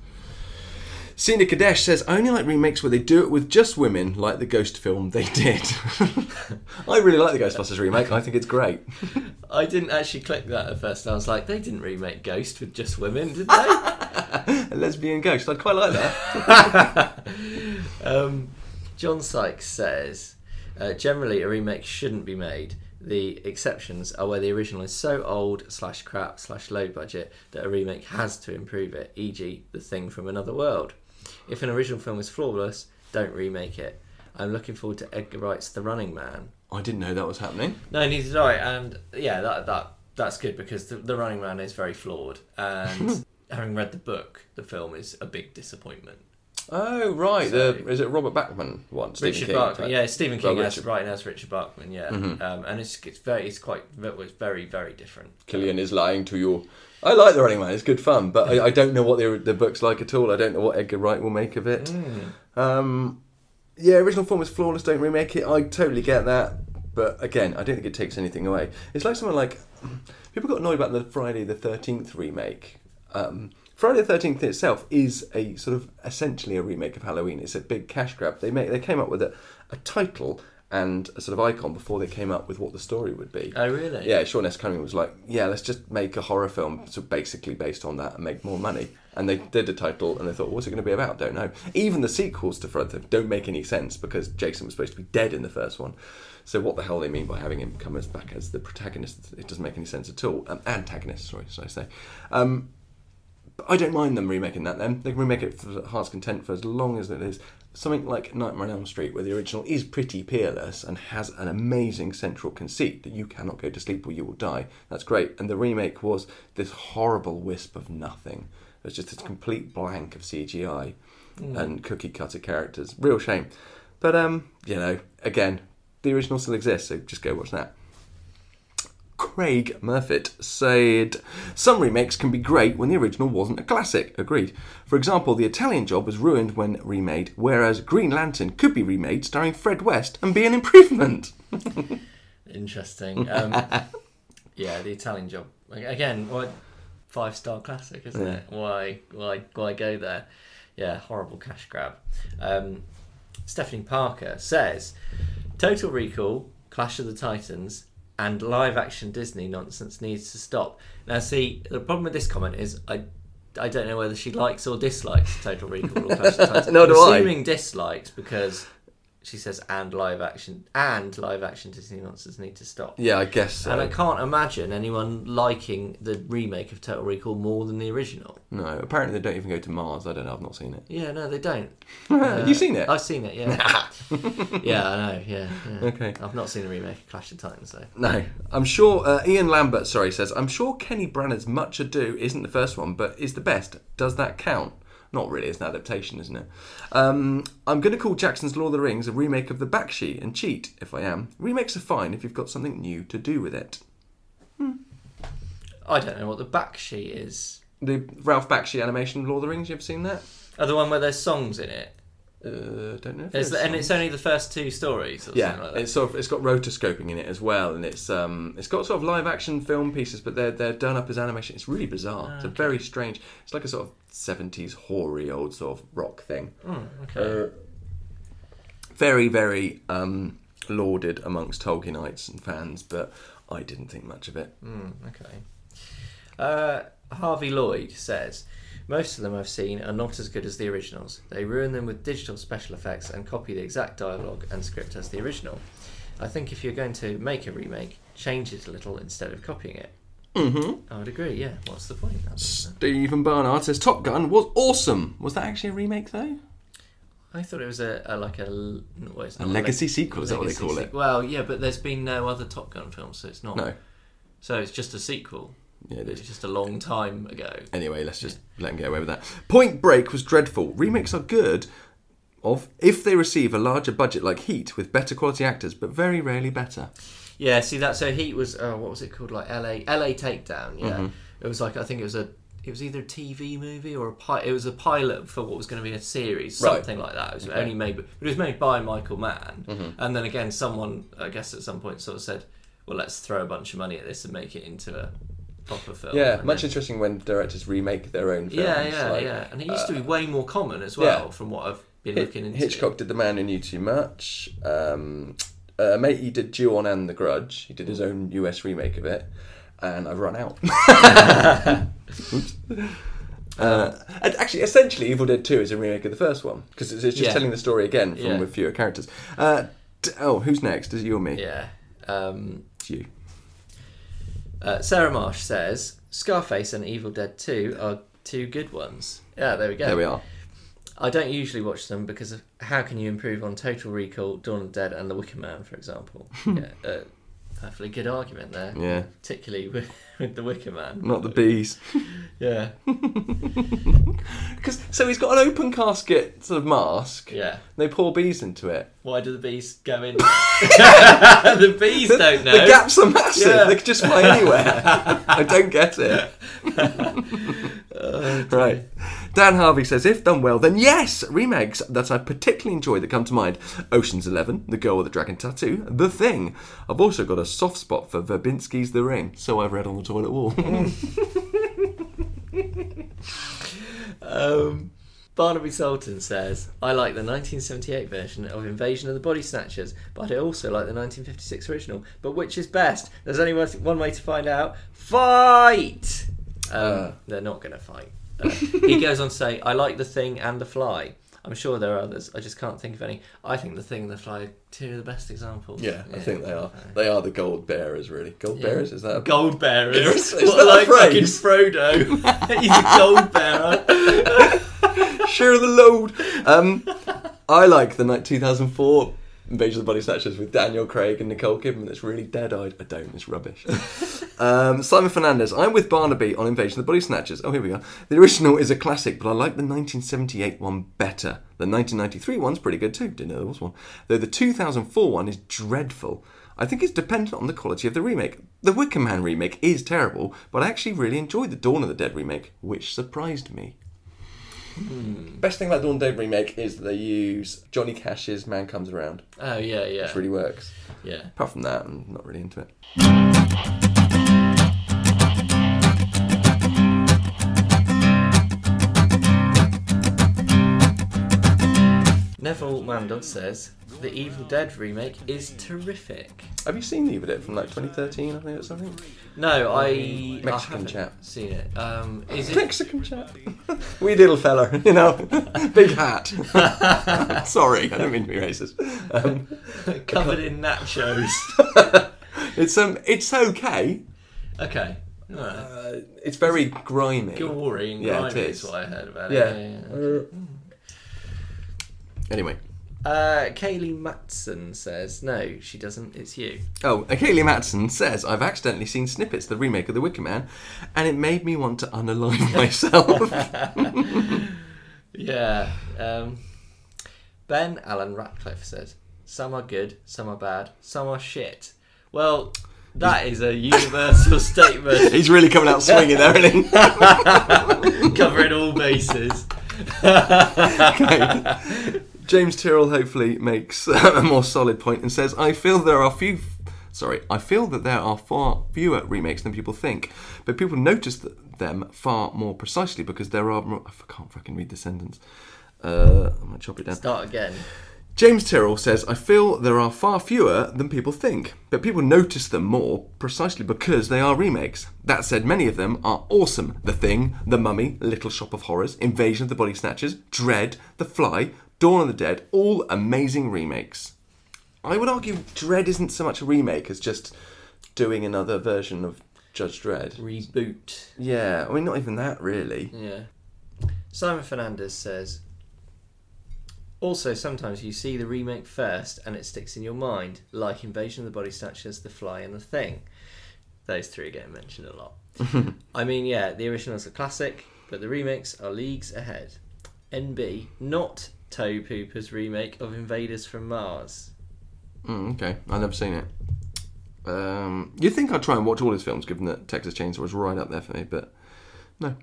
A: Sina Kadesh says, I only like remakes where they do it with just women, like the Ghost film they [LAUGHS] did. I really like the Ghostbusters remake, I think it's great. [LAUGHS]
B: I didn't actually click that at first. I was like, they didn't remake Ghost with just women, did they? [LAUGHS]
A: A lesbian ghost, I'd quite like that.
B: um, John Sykes says, uh, generally a remake shouldn't be made. The exceptions are where the original is so old slash crap slash low budget that a remake has to improve it, e.g., The Thing from Another World. If an original film is flawless, don't remake it. I'm looking forward to Edgar Wright's The Running Man.
A: I didn't know that was happening.
B: No, neither did I, and yeah, that that that's good because the, the Running Man is very flawed, and [LAUGHS] having read the book, the film is a big disappointment.
A: Oh, right.
B: So-
A: the, is it Robert Bachman one? Stephen
B: Richard
A: King
B: Bachman, yeah, Stephen
A: Well,
B: King as
A: Richard-
B: writing as Richard Bachman, yeah,
A: Mhm.
B: um, and it's it's very it's quite it's very very different.
A: Killian is lying to you. I like the Running Man. It's good fun, but I, I don't know what the the book's like at all. I don't know what Edgar Wright will make of it. Um, yeah, original form is flawless. Don't remake it. I totally get that, but again, I don't think it takes anything away. It's like someone like people got annoyed about the Friday the Thirteenth remake. Um, Friday the Thirteenth itself is a sort of essentially a remake of Halloween. It's a big cash grab. They make they came up with a, a title and a sort of icon before they came up with what the story would be.
B: Oh, really?
A: Yeah, Sean S. Cunningham was like, yeah, let's just make a horror film, so basically based on that, and make more money. And they did a title, and they thought, what's it going to be about? Don't know. Even the sequels to Friday don't make any sense because Jason was supposed to be dead in the first one. So what the hell they mean by having him come as back as the protagonist? It doesn't make any sense at all. Um, antagonist, sorry, should I say? Um, but I don't mind them remaking that. Then they can remake it for heart's content for as long as it is something like Nightmare on Elm Street, where the original is pretty peerless and has an amazing central conceit that you cannot go to sleep or you will die. That's great. And the remake was this horrible wisp of nothing. It was just this complete blank of CGI and cookie cutter characters. Real shame. But um, you know, again, the original still exists, so just go watch that. Craig Murfitt said, Some remakes can be great when the original wasn't a classic. Agreed. For example, The Italian Job was ruined when remade, whereas Green Lantern could be remade starring Fred West and be an improvement. [LAUGHS]
B: Interesting. Um, yeah, the Italian job again. What five star classic, isn't
A: Yeah.
B: it? Why, why, why go there? Yeah, horrible cash grab. Um, Stephanie Parker says, "Total Recall, Clash of the Titans, and live action Disney nonsense needs to stop." Now, see, the problem with this comment is I. I don't know whether she likes or dislikes Total Recall or [LAUGHS] Clash of Titans.
A: Nor do
B: I'm
A: I.
B: assuming dislikes because she says and live action and live action Disney nonsense need to stop.
A: Yeah, I guess so.
B: And I can't imagine anyone liking the remake of Total Recall more than the original.
A: No, apparently they don't even go to Mars. I don't know. I've not seen it.
B: Yeah, no, they don't. [LAUGHS]
A: Have you seen it?
B: I've seen it, yeah. [LAUGHS] yeah, I know, yeah, yeah.
A: Okay.
B: I've not seen the remake of Clash of Titans, though.
A: No, I'm sure. Uh, Ian Lambert, sorry, says I'm sure Kenny Branagh's Much Ado isn't the first one, but is the best. Does that count? Not really. It's an adaptation, isn't it? Um, I'm going to call Jackson's Lord of the Rings a remake of the Bakshi and cheat if I am. Remakes are fine if you've got something new to do with it.
B: I don't know what the Bakshi is.
A: The Ralph Bakshi animation Lord of the Rings. You ever seen that?
B: Oh, the one where there's songs in it.
A: Uh, don't know. If
B: Is and it's only the first two stories. Or
A: Yeah,
B: like that.
A: it's sort of it's got rotoscoping in it as well, and it's um it's got sort of live action film pieces, but they're they're done up as animation. It's really bizarre. It's a very strange. It's like a sort of seventies hoary old sort of rock thing.
B: okay.
A: Uh, very very um lauded amongst Tolkienites and fans, but I didn't think much of it.
B: Okay. Uh, Harvey Lloyd says most of them I've seen are not as good as the originals. They ruin them with digital special effects and copy the exact dialogue and script as the original. I think if you're going to make a remake, change it a little instead of copying it. Mm-hmm. I would agree. Yeah. What's the point?
A: Stephen Barnard says Top Gun was awesome. Was that actually a remake though?
B: I thought it was a, a like a well,
A: A legacy
B: leg-
A: sequel, is that what they call
B: sequ-
A: it?
B: Well, yeah, but there's been no other Top Gun films, so it's not.
A: No.
B: So it's just a sequel.
A: Yeah, it
B: It's
A: is.
B: just a long time ago.
A: Anyway, let's just let him get away with that. Point Break was dreadful. Remakes are good of if they receive a larger budget like Heat with better quality actors, but very rarely better.
B: Yeah, see that. So Heat was uh, what was it called? Like L.A. L.A. Takedown. Yeah,
A: Mm-hmm.
B: it was like I think it was a. It was either a TV movie or a pi- It was a pilot for what was going to be a series,
A: Right.
B: something like that. It was only made, but it was made by Michael Mann.
A: Mm-hmm.
B: And then again, someone I guess at some point sort of said, "Well, let's throw a bunch of money at this and make it into a proper film."
A: Yeah, much
B: then-
A: interesting when directors remake their own films.
B: Yeah, yeah,
A: like,
B: yeah. And it used to be way more common as well,
A: yeah.
B: from what I've been
A: Hit-
B: looking into.
A: Hitchcock did The Man Who Knew Too Much. Um, uh, mate, he did Ju-on and The Grudge. He did his own US remake of it, and I've run out. [LAUGHS] Oops. Uh, and actually, essentially, Evil Dead 2 is a remake of the first one because it's, it's just
B: Yeah.
A: telling the story again from
B: Yeah.
A: with fewer characters. Uh, d- oh, who's next? Is it you or me?
B: Yeah. Um,
A: It's you.
B: Uh, Sarah Marsh says Scarface and Evil Dead 2 are two good ones. Yeah, there we go.
A: There we are.
B: I don't usually watch them because of how can you improve on Total Recall, Dawn of the Dead, and The Wicker Man, for example. [LAUGHS] yeah, uh, perfectly good argument there.
A: Yeah.
B: Particularly with, [LAUGHS] with the Wicker Man.
A: Not the bees. [LAUGHS]
B: Yeah. [LAUGHS]
A: Because so he's got an open casket sort of mask.
B: Yeah.
A: They pour bees into it.
B: Why do the bees go in? the bees don't know.
A: The gaps are massive.
B: Yeah.
A: They could just fly anywhere. I don't get it. Right. Dan Harvey says, if done well, then yes, remakes that I particularly enjoy that come to mind Ocean's Eleven, The Girl with the Dragon Tattoo, The Thing. I've also got a soft spot for Verbinski's The Ring, so I've read on the toilet wall.
B: Um, Barnaby Sultan says, I like the 1978 version of Invasion of the Body Snatchers, but I also like the 1956 original. But which is best? There's only one way to find out. Fight! Um, they're not going to fight. Uh, he [LAUGHS] goes on to say, I like The Thing and The Fly. I'm sure there are others. I just can't think of any. I think The Thing and The Fly are two of the best examples.
A: yeah, I think they are. They are the gold bearers, really. Gold
B: Yeah.
A: bearers? Is that a
B: Gold bearers.
A: Is
B: What,
A: that a
B: like fucking? Frodo. [LAUGHS] He's a gold bearer. [LAUGHS]
A: Share the load. Um, I like the night 2004 Invasion of the Body Snatchers with Daniel Craig and Nicole Kidman. That's really dead-eyed. I don't. It's rubbish. [LAUGHS] um, Simon Fernandez. I'm with Barnaby on Invasion of the Body Snatchers. Oh, here we are. The original is a classic, but I like the 1978 one better. The 1993 one's pretty good too. Didn't know there was one. Though the 2004 one is dreadful. I think it's dependent on the quality of the remake. The Wicker Man remake is terrible, but I actually really enjoyed the Dawn of the Dead remake, which surprised me. Hmm. Best thing about Dawn Dead remake is that they use Johnny Cash's Man Comes Around,
B: Oh, yeah, yeah.
A: which really works.
B: Yeah.
A: Apart from that, I'm not really into it.
B: Neville Mandel says the Evil Dead remake is terrific.
A: Have you seen the Evil Dead from like 2013, I think, or something?
B: No, I
A: Mexican
B: I haven't
A: chap.
B: seen it. Um, is it?
A: Mexican chap. [LAUGHS] Wee little fella, [LAUGHS] you know. [LAUGHS] Big hat. Sorry, I don't mean to be racist. Um,
B: covered in nachos.
A: it's um, it's okay.
B: Okay. Alright.
A: Uh, it's very grimy.
B: Gory and
A: Yeah, it
B: grimy
A: is.
B: is what I heard about it. Yeah, yeah, yeah.
A: Anyway.
B: Uh, Kaylee Matson says, no, she doesn't, it's you.
A: Oh, Kaylee Matson says, I've accidentally seen snippets of the remake of The Wicker Man, and it made me want to unalive [LAUGHS] myself. [LAUGHS]
B: Yeah. Um, ben Alan Ratcliffe says, some are good, some are bad, some are shit. Well, that is a universal [LAUGHS] statement
A: He's really coming out swinging there, isn't he?
B: covering all bases.
A: Okay. James Tyrrell hopefully makes [LAUGHS] a more solid point and says, "I feel there are few." Sorry, I feel that there are far fewer remakes than people think, but people notice them far more precisely because there are. More, I can't fucking read the sentence. Uh, I'm gonna chop it down.
B: Start again.
A: James Tyrrell says, I feel there are far fewer than people think, but people notice them more precisely because they are remakes. That said, many of them are awesome. The Thing, The Mummy, Little Shop of Horrors, Invasion of the Body Snatchers, Dread, The Fly, Dawn of the Dead, all amazing remakes. I would argue Dread isn't so much a remake as just doing another version of Judge Dredd.
B: Reboot.
A: Yeah, I mean, not even that really.
B: Yeah. Simon Fernandez says, also, sometimes you see the remake first and it sticks in your mind, like Invasion of the Body Snatchers, The Fly, and The Thing. Those three get mentioned a lot. [LAUGHS] I mean, yeah, the original's a classic, but the remakes are leagues ahead. NB, not Toe Pooper's remake of Invaders from Mars.
A: Mm, okay, I've never seen it. Um, you'd think I'd try and watch all his films, given that Texas Chainsaw was right up there for me, but no.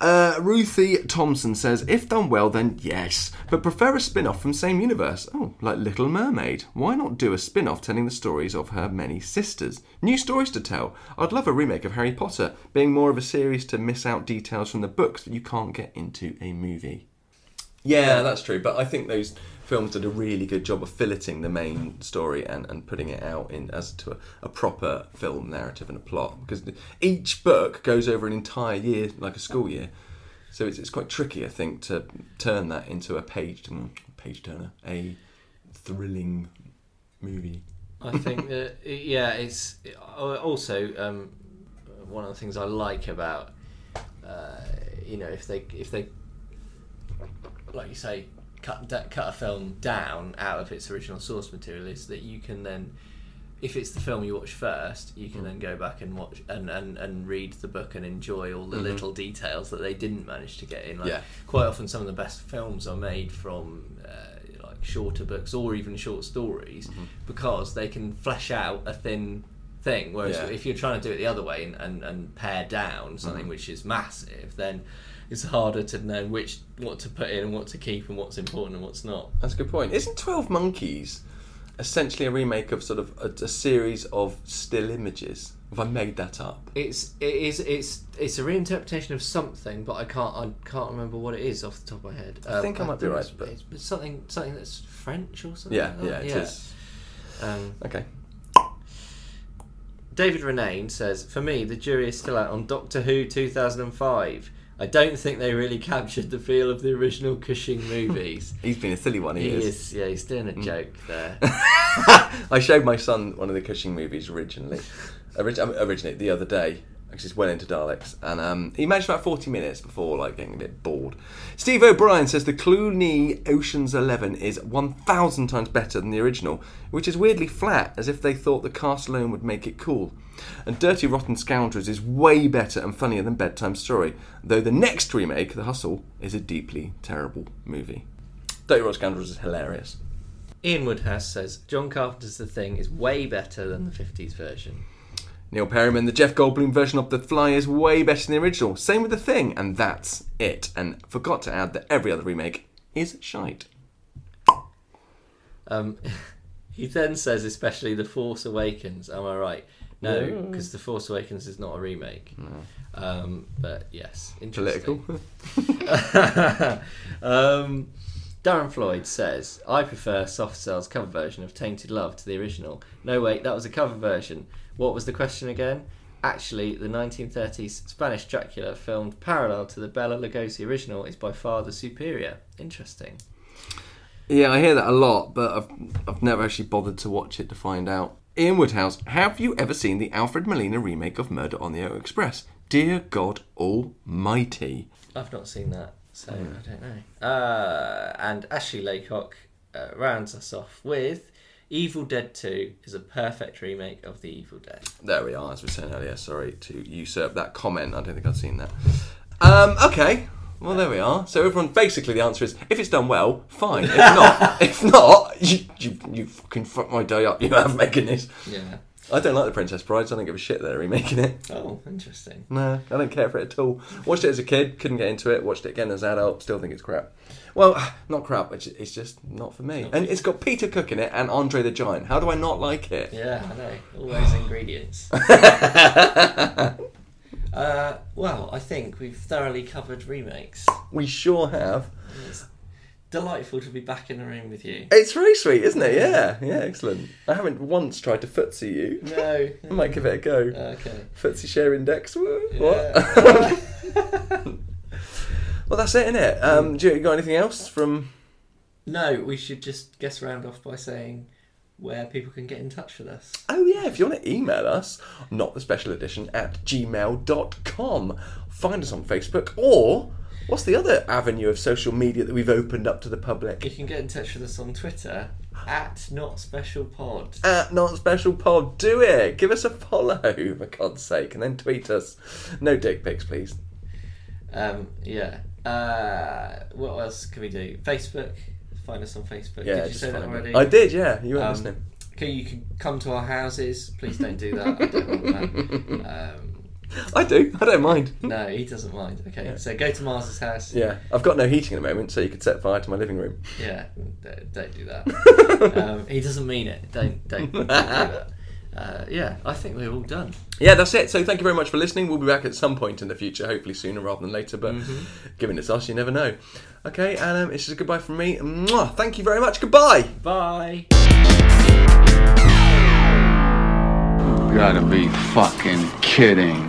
A: Uh, Ruthie Thompson says, if done well, then yes, but prefer a spin off from same universe. Oh, like Little Mermaid. Why not do a spin off telling the stories of her many sisters? New stories to tell. I'd love a remake of Harry Potter, being more of a series to miss out details from the books that you can't get into a movie. Yeah, that's true. But I think those films did a really good job of filleting the main story and, and putting it out in as to a, a proper film narrative and a plot. Because each book goes over an entire year, like a school year. So it's, it's quite tricky, I think, to turn that into a page mm, page turner, a thrilling movie.
B: I think [LAUGHS] that yeah, it's also um, one of the things I like about uh, you know if they if they like you say cut da- cut a film down out of its original source material is that you can then if it's the film you watch first, you can then go back and watch and, and, and read the book and enjoy all the
A: Mhm.
B: little details that they didn't manage to get in. Like
A: Yeah.
B: quite often, some of the best films are made from uh, like shorter books or even short stories
A: Mm-hmm.
B: because they can flesh out a thin thing. Whereas
A: Yeah.
B: if you're trying to do it the other way and, and, and pare down something which is massive, then it's harder to know which what to put in and what to keep and what's important and what's not.
A: That's a good point. Isn't Twelve Monkeys essentially a remake of sort of a, a series of still images? Have I made that up?
B: It's it is it's it's a reinterpretation of something, but I can't I can't remember what it is off the top of my head.
A: I think I might be right,
B: it's,
A: but-
B: it's, it's something something that's French or something.
A: Yeah,
B: like
A: yeah,
B: that.
A: it is.
B: Um,
A: Okay.
B: David Renane says, "For me, the jury is still out on Doctor Who 2005. I don't think they really captured the feel of the original Cushing movies." [LAUGHS]
A: He's been a silly one. He,
B: he
A: is.
B: is, yeah, he's doing a joke there. [LAUGHS]
A: I showed my son one of the Cushing movies originally, Orig- originally the other day. Actually, he's well into Daleks, and um, he managed about forty minutes before like getting a bit bored. Steve O'Brien says the Clooney Ocean's Eleven is one thousand times better than the original, which is weirdly flat, as if they thought the cast alone would make it cool. And Dirty Rotten Scoundrels is way better and funnier than Bedtime Story, though the next remake, The Hustle, is a deeply terrible movie. Dirty Rotten Scoundrels is hilarious.
B: Ian Woodhouse says John Carpenter's The Thing is way better than the 50s version.
A: Neil Perryman, the Jeff Goldblum version of The Fly is way better than the original. Same with The Thing, and that's it. And forgot to add that every other remake is shite.
B: Um, [LAUGHS] he then says, especially The Force Awakens. Am I right? No,
A: No.
B: because The Force Awakens is not a remake. Um, but yes,
A: Political. [LAUGHS]
B: um, Darren Floyd says, I prefer Soft Cell's cover version of Tainted Love to the original. No, wait, that was a cover version. What was the question again? Actually, the 1930s Spanish Dracula, filmed parallel to the Bela Lugosi original, is by far the superior. Interesting.
A: Yeah, I hear that a lot, but I've, I've never actually bothered to watch it to find out. Ian Woodhouse, have you ever seen the Alfred Molina remake of Murder on the Orient Express? Dear God Almighty.
B: I've not seen that, so I don't know. Uh, and Ashley Laycock uh, rounds us off with Evil Dead 2 is a perfect remake of The Evil Dead.
A: There we are, as we were saying earlier. Sorry to usurp that comment. I don't think I've seen that. Um, okay. Well, there we are. So everyone, basically, the answer is if it's done well, fine. If not, [LAUGHS] if not, you, you, you fucking fuck my day up. You have making this.
B: Yeah.
A: I don't like the Princess Brides. I don't give a shit that they're remaking it.
B: Oh, interesting.
A: No, I don't care for it at all. Watched it as a kid, couldn't get into it. Watched it again as an adult, still think it's crap. Well, [SIGHS] not crap. It's, it's just not for me. And it's got Peter Cook in it and Andre the Giant. How do I not like it?
B: Yeah, I know. All those ingredients. [LAUGHS] uh, well, I think we've thoroughly covered remakes.
A: We sure have.
B: It's delightful to be back in the room with you.
A: It's very sweet, isn't it? Yeah, yeah, excellent. I haven't once tried to footsie you.
B: No. [LAUGHS]
A: I might give it a go.
B: Okay.
A: Footsie share index. Woo,
B: Yeah.
A: What? [LAUGHS] well, that's it, innit? Um, do you got anything else from?
B: No, we should just guess round off by saying where people can get in touch with us.
A: Oh yeah, if you want to email us, not the special edition at gmail.com. Find us on Facebook or what's the other avenue of social media that we've opened up to the public?
B: You can get in touch with us on Twitter at Not Special Pod.
A: At not special pod, do it. Give us a follow, for God's sake, and then tweet us. No dick pics, please.
B: Um, yeah. Uh, what else can we do? Facebook. Find us on Facebook.
A: Yeah,
B: did you say that already?
A: I did, yeah. You weren't
B: Um,
A: listening.
B: Okay, you can come to our houses. Please don't do that. I don't want that. [LAUGHS] Um,
A: I do. I don't mind.
B: no, he doesn't mind. Okay, so go to Mars's house.
A: Yeah, I've got no heating at the moment, so you could set fire to my living room.
B: Yeah, don't, don't do that. [LAUGHS] um, he doesn't mean it. Don't don't, don't do that. [LAUGHS] Uh, yeah, I think we're all done.
A: Yeah, that's it. So thank you very much for listening. We'll be back at some point in the future, hopefully sooner rather than later. But given it's us, you never know. Okay, and um, it's just a goodbye from me. Mwah. Thank you very much. Goodbye.
B: Bye.
J: Gotta be fucking kidding.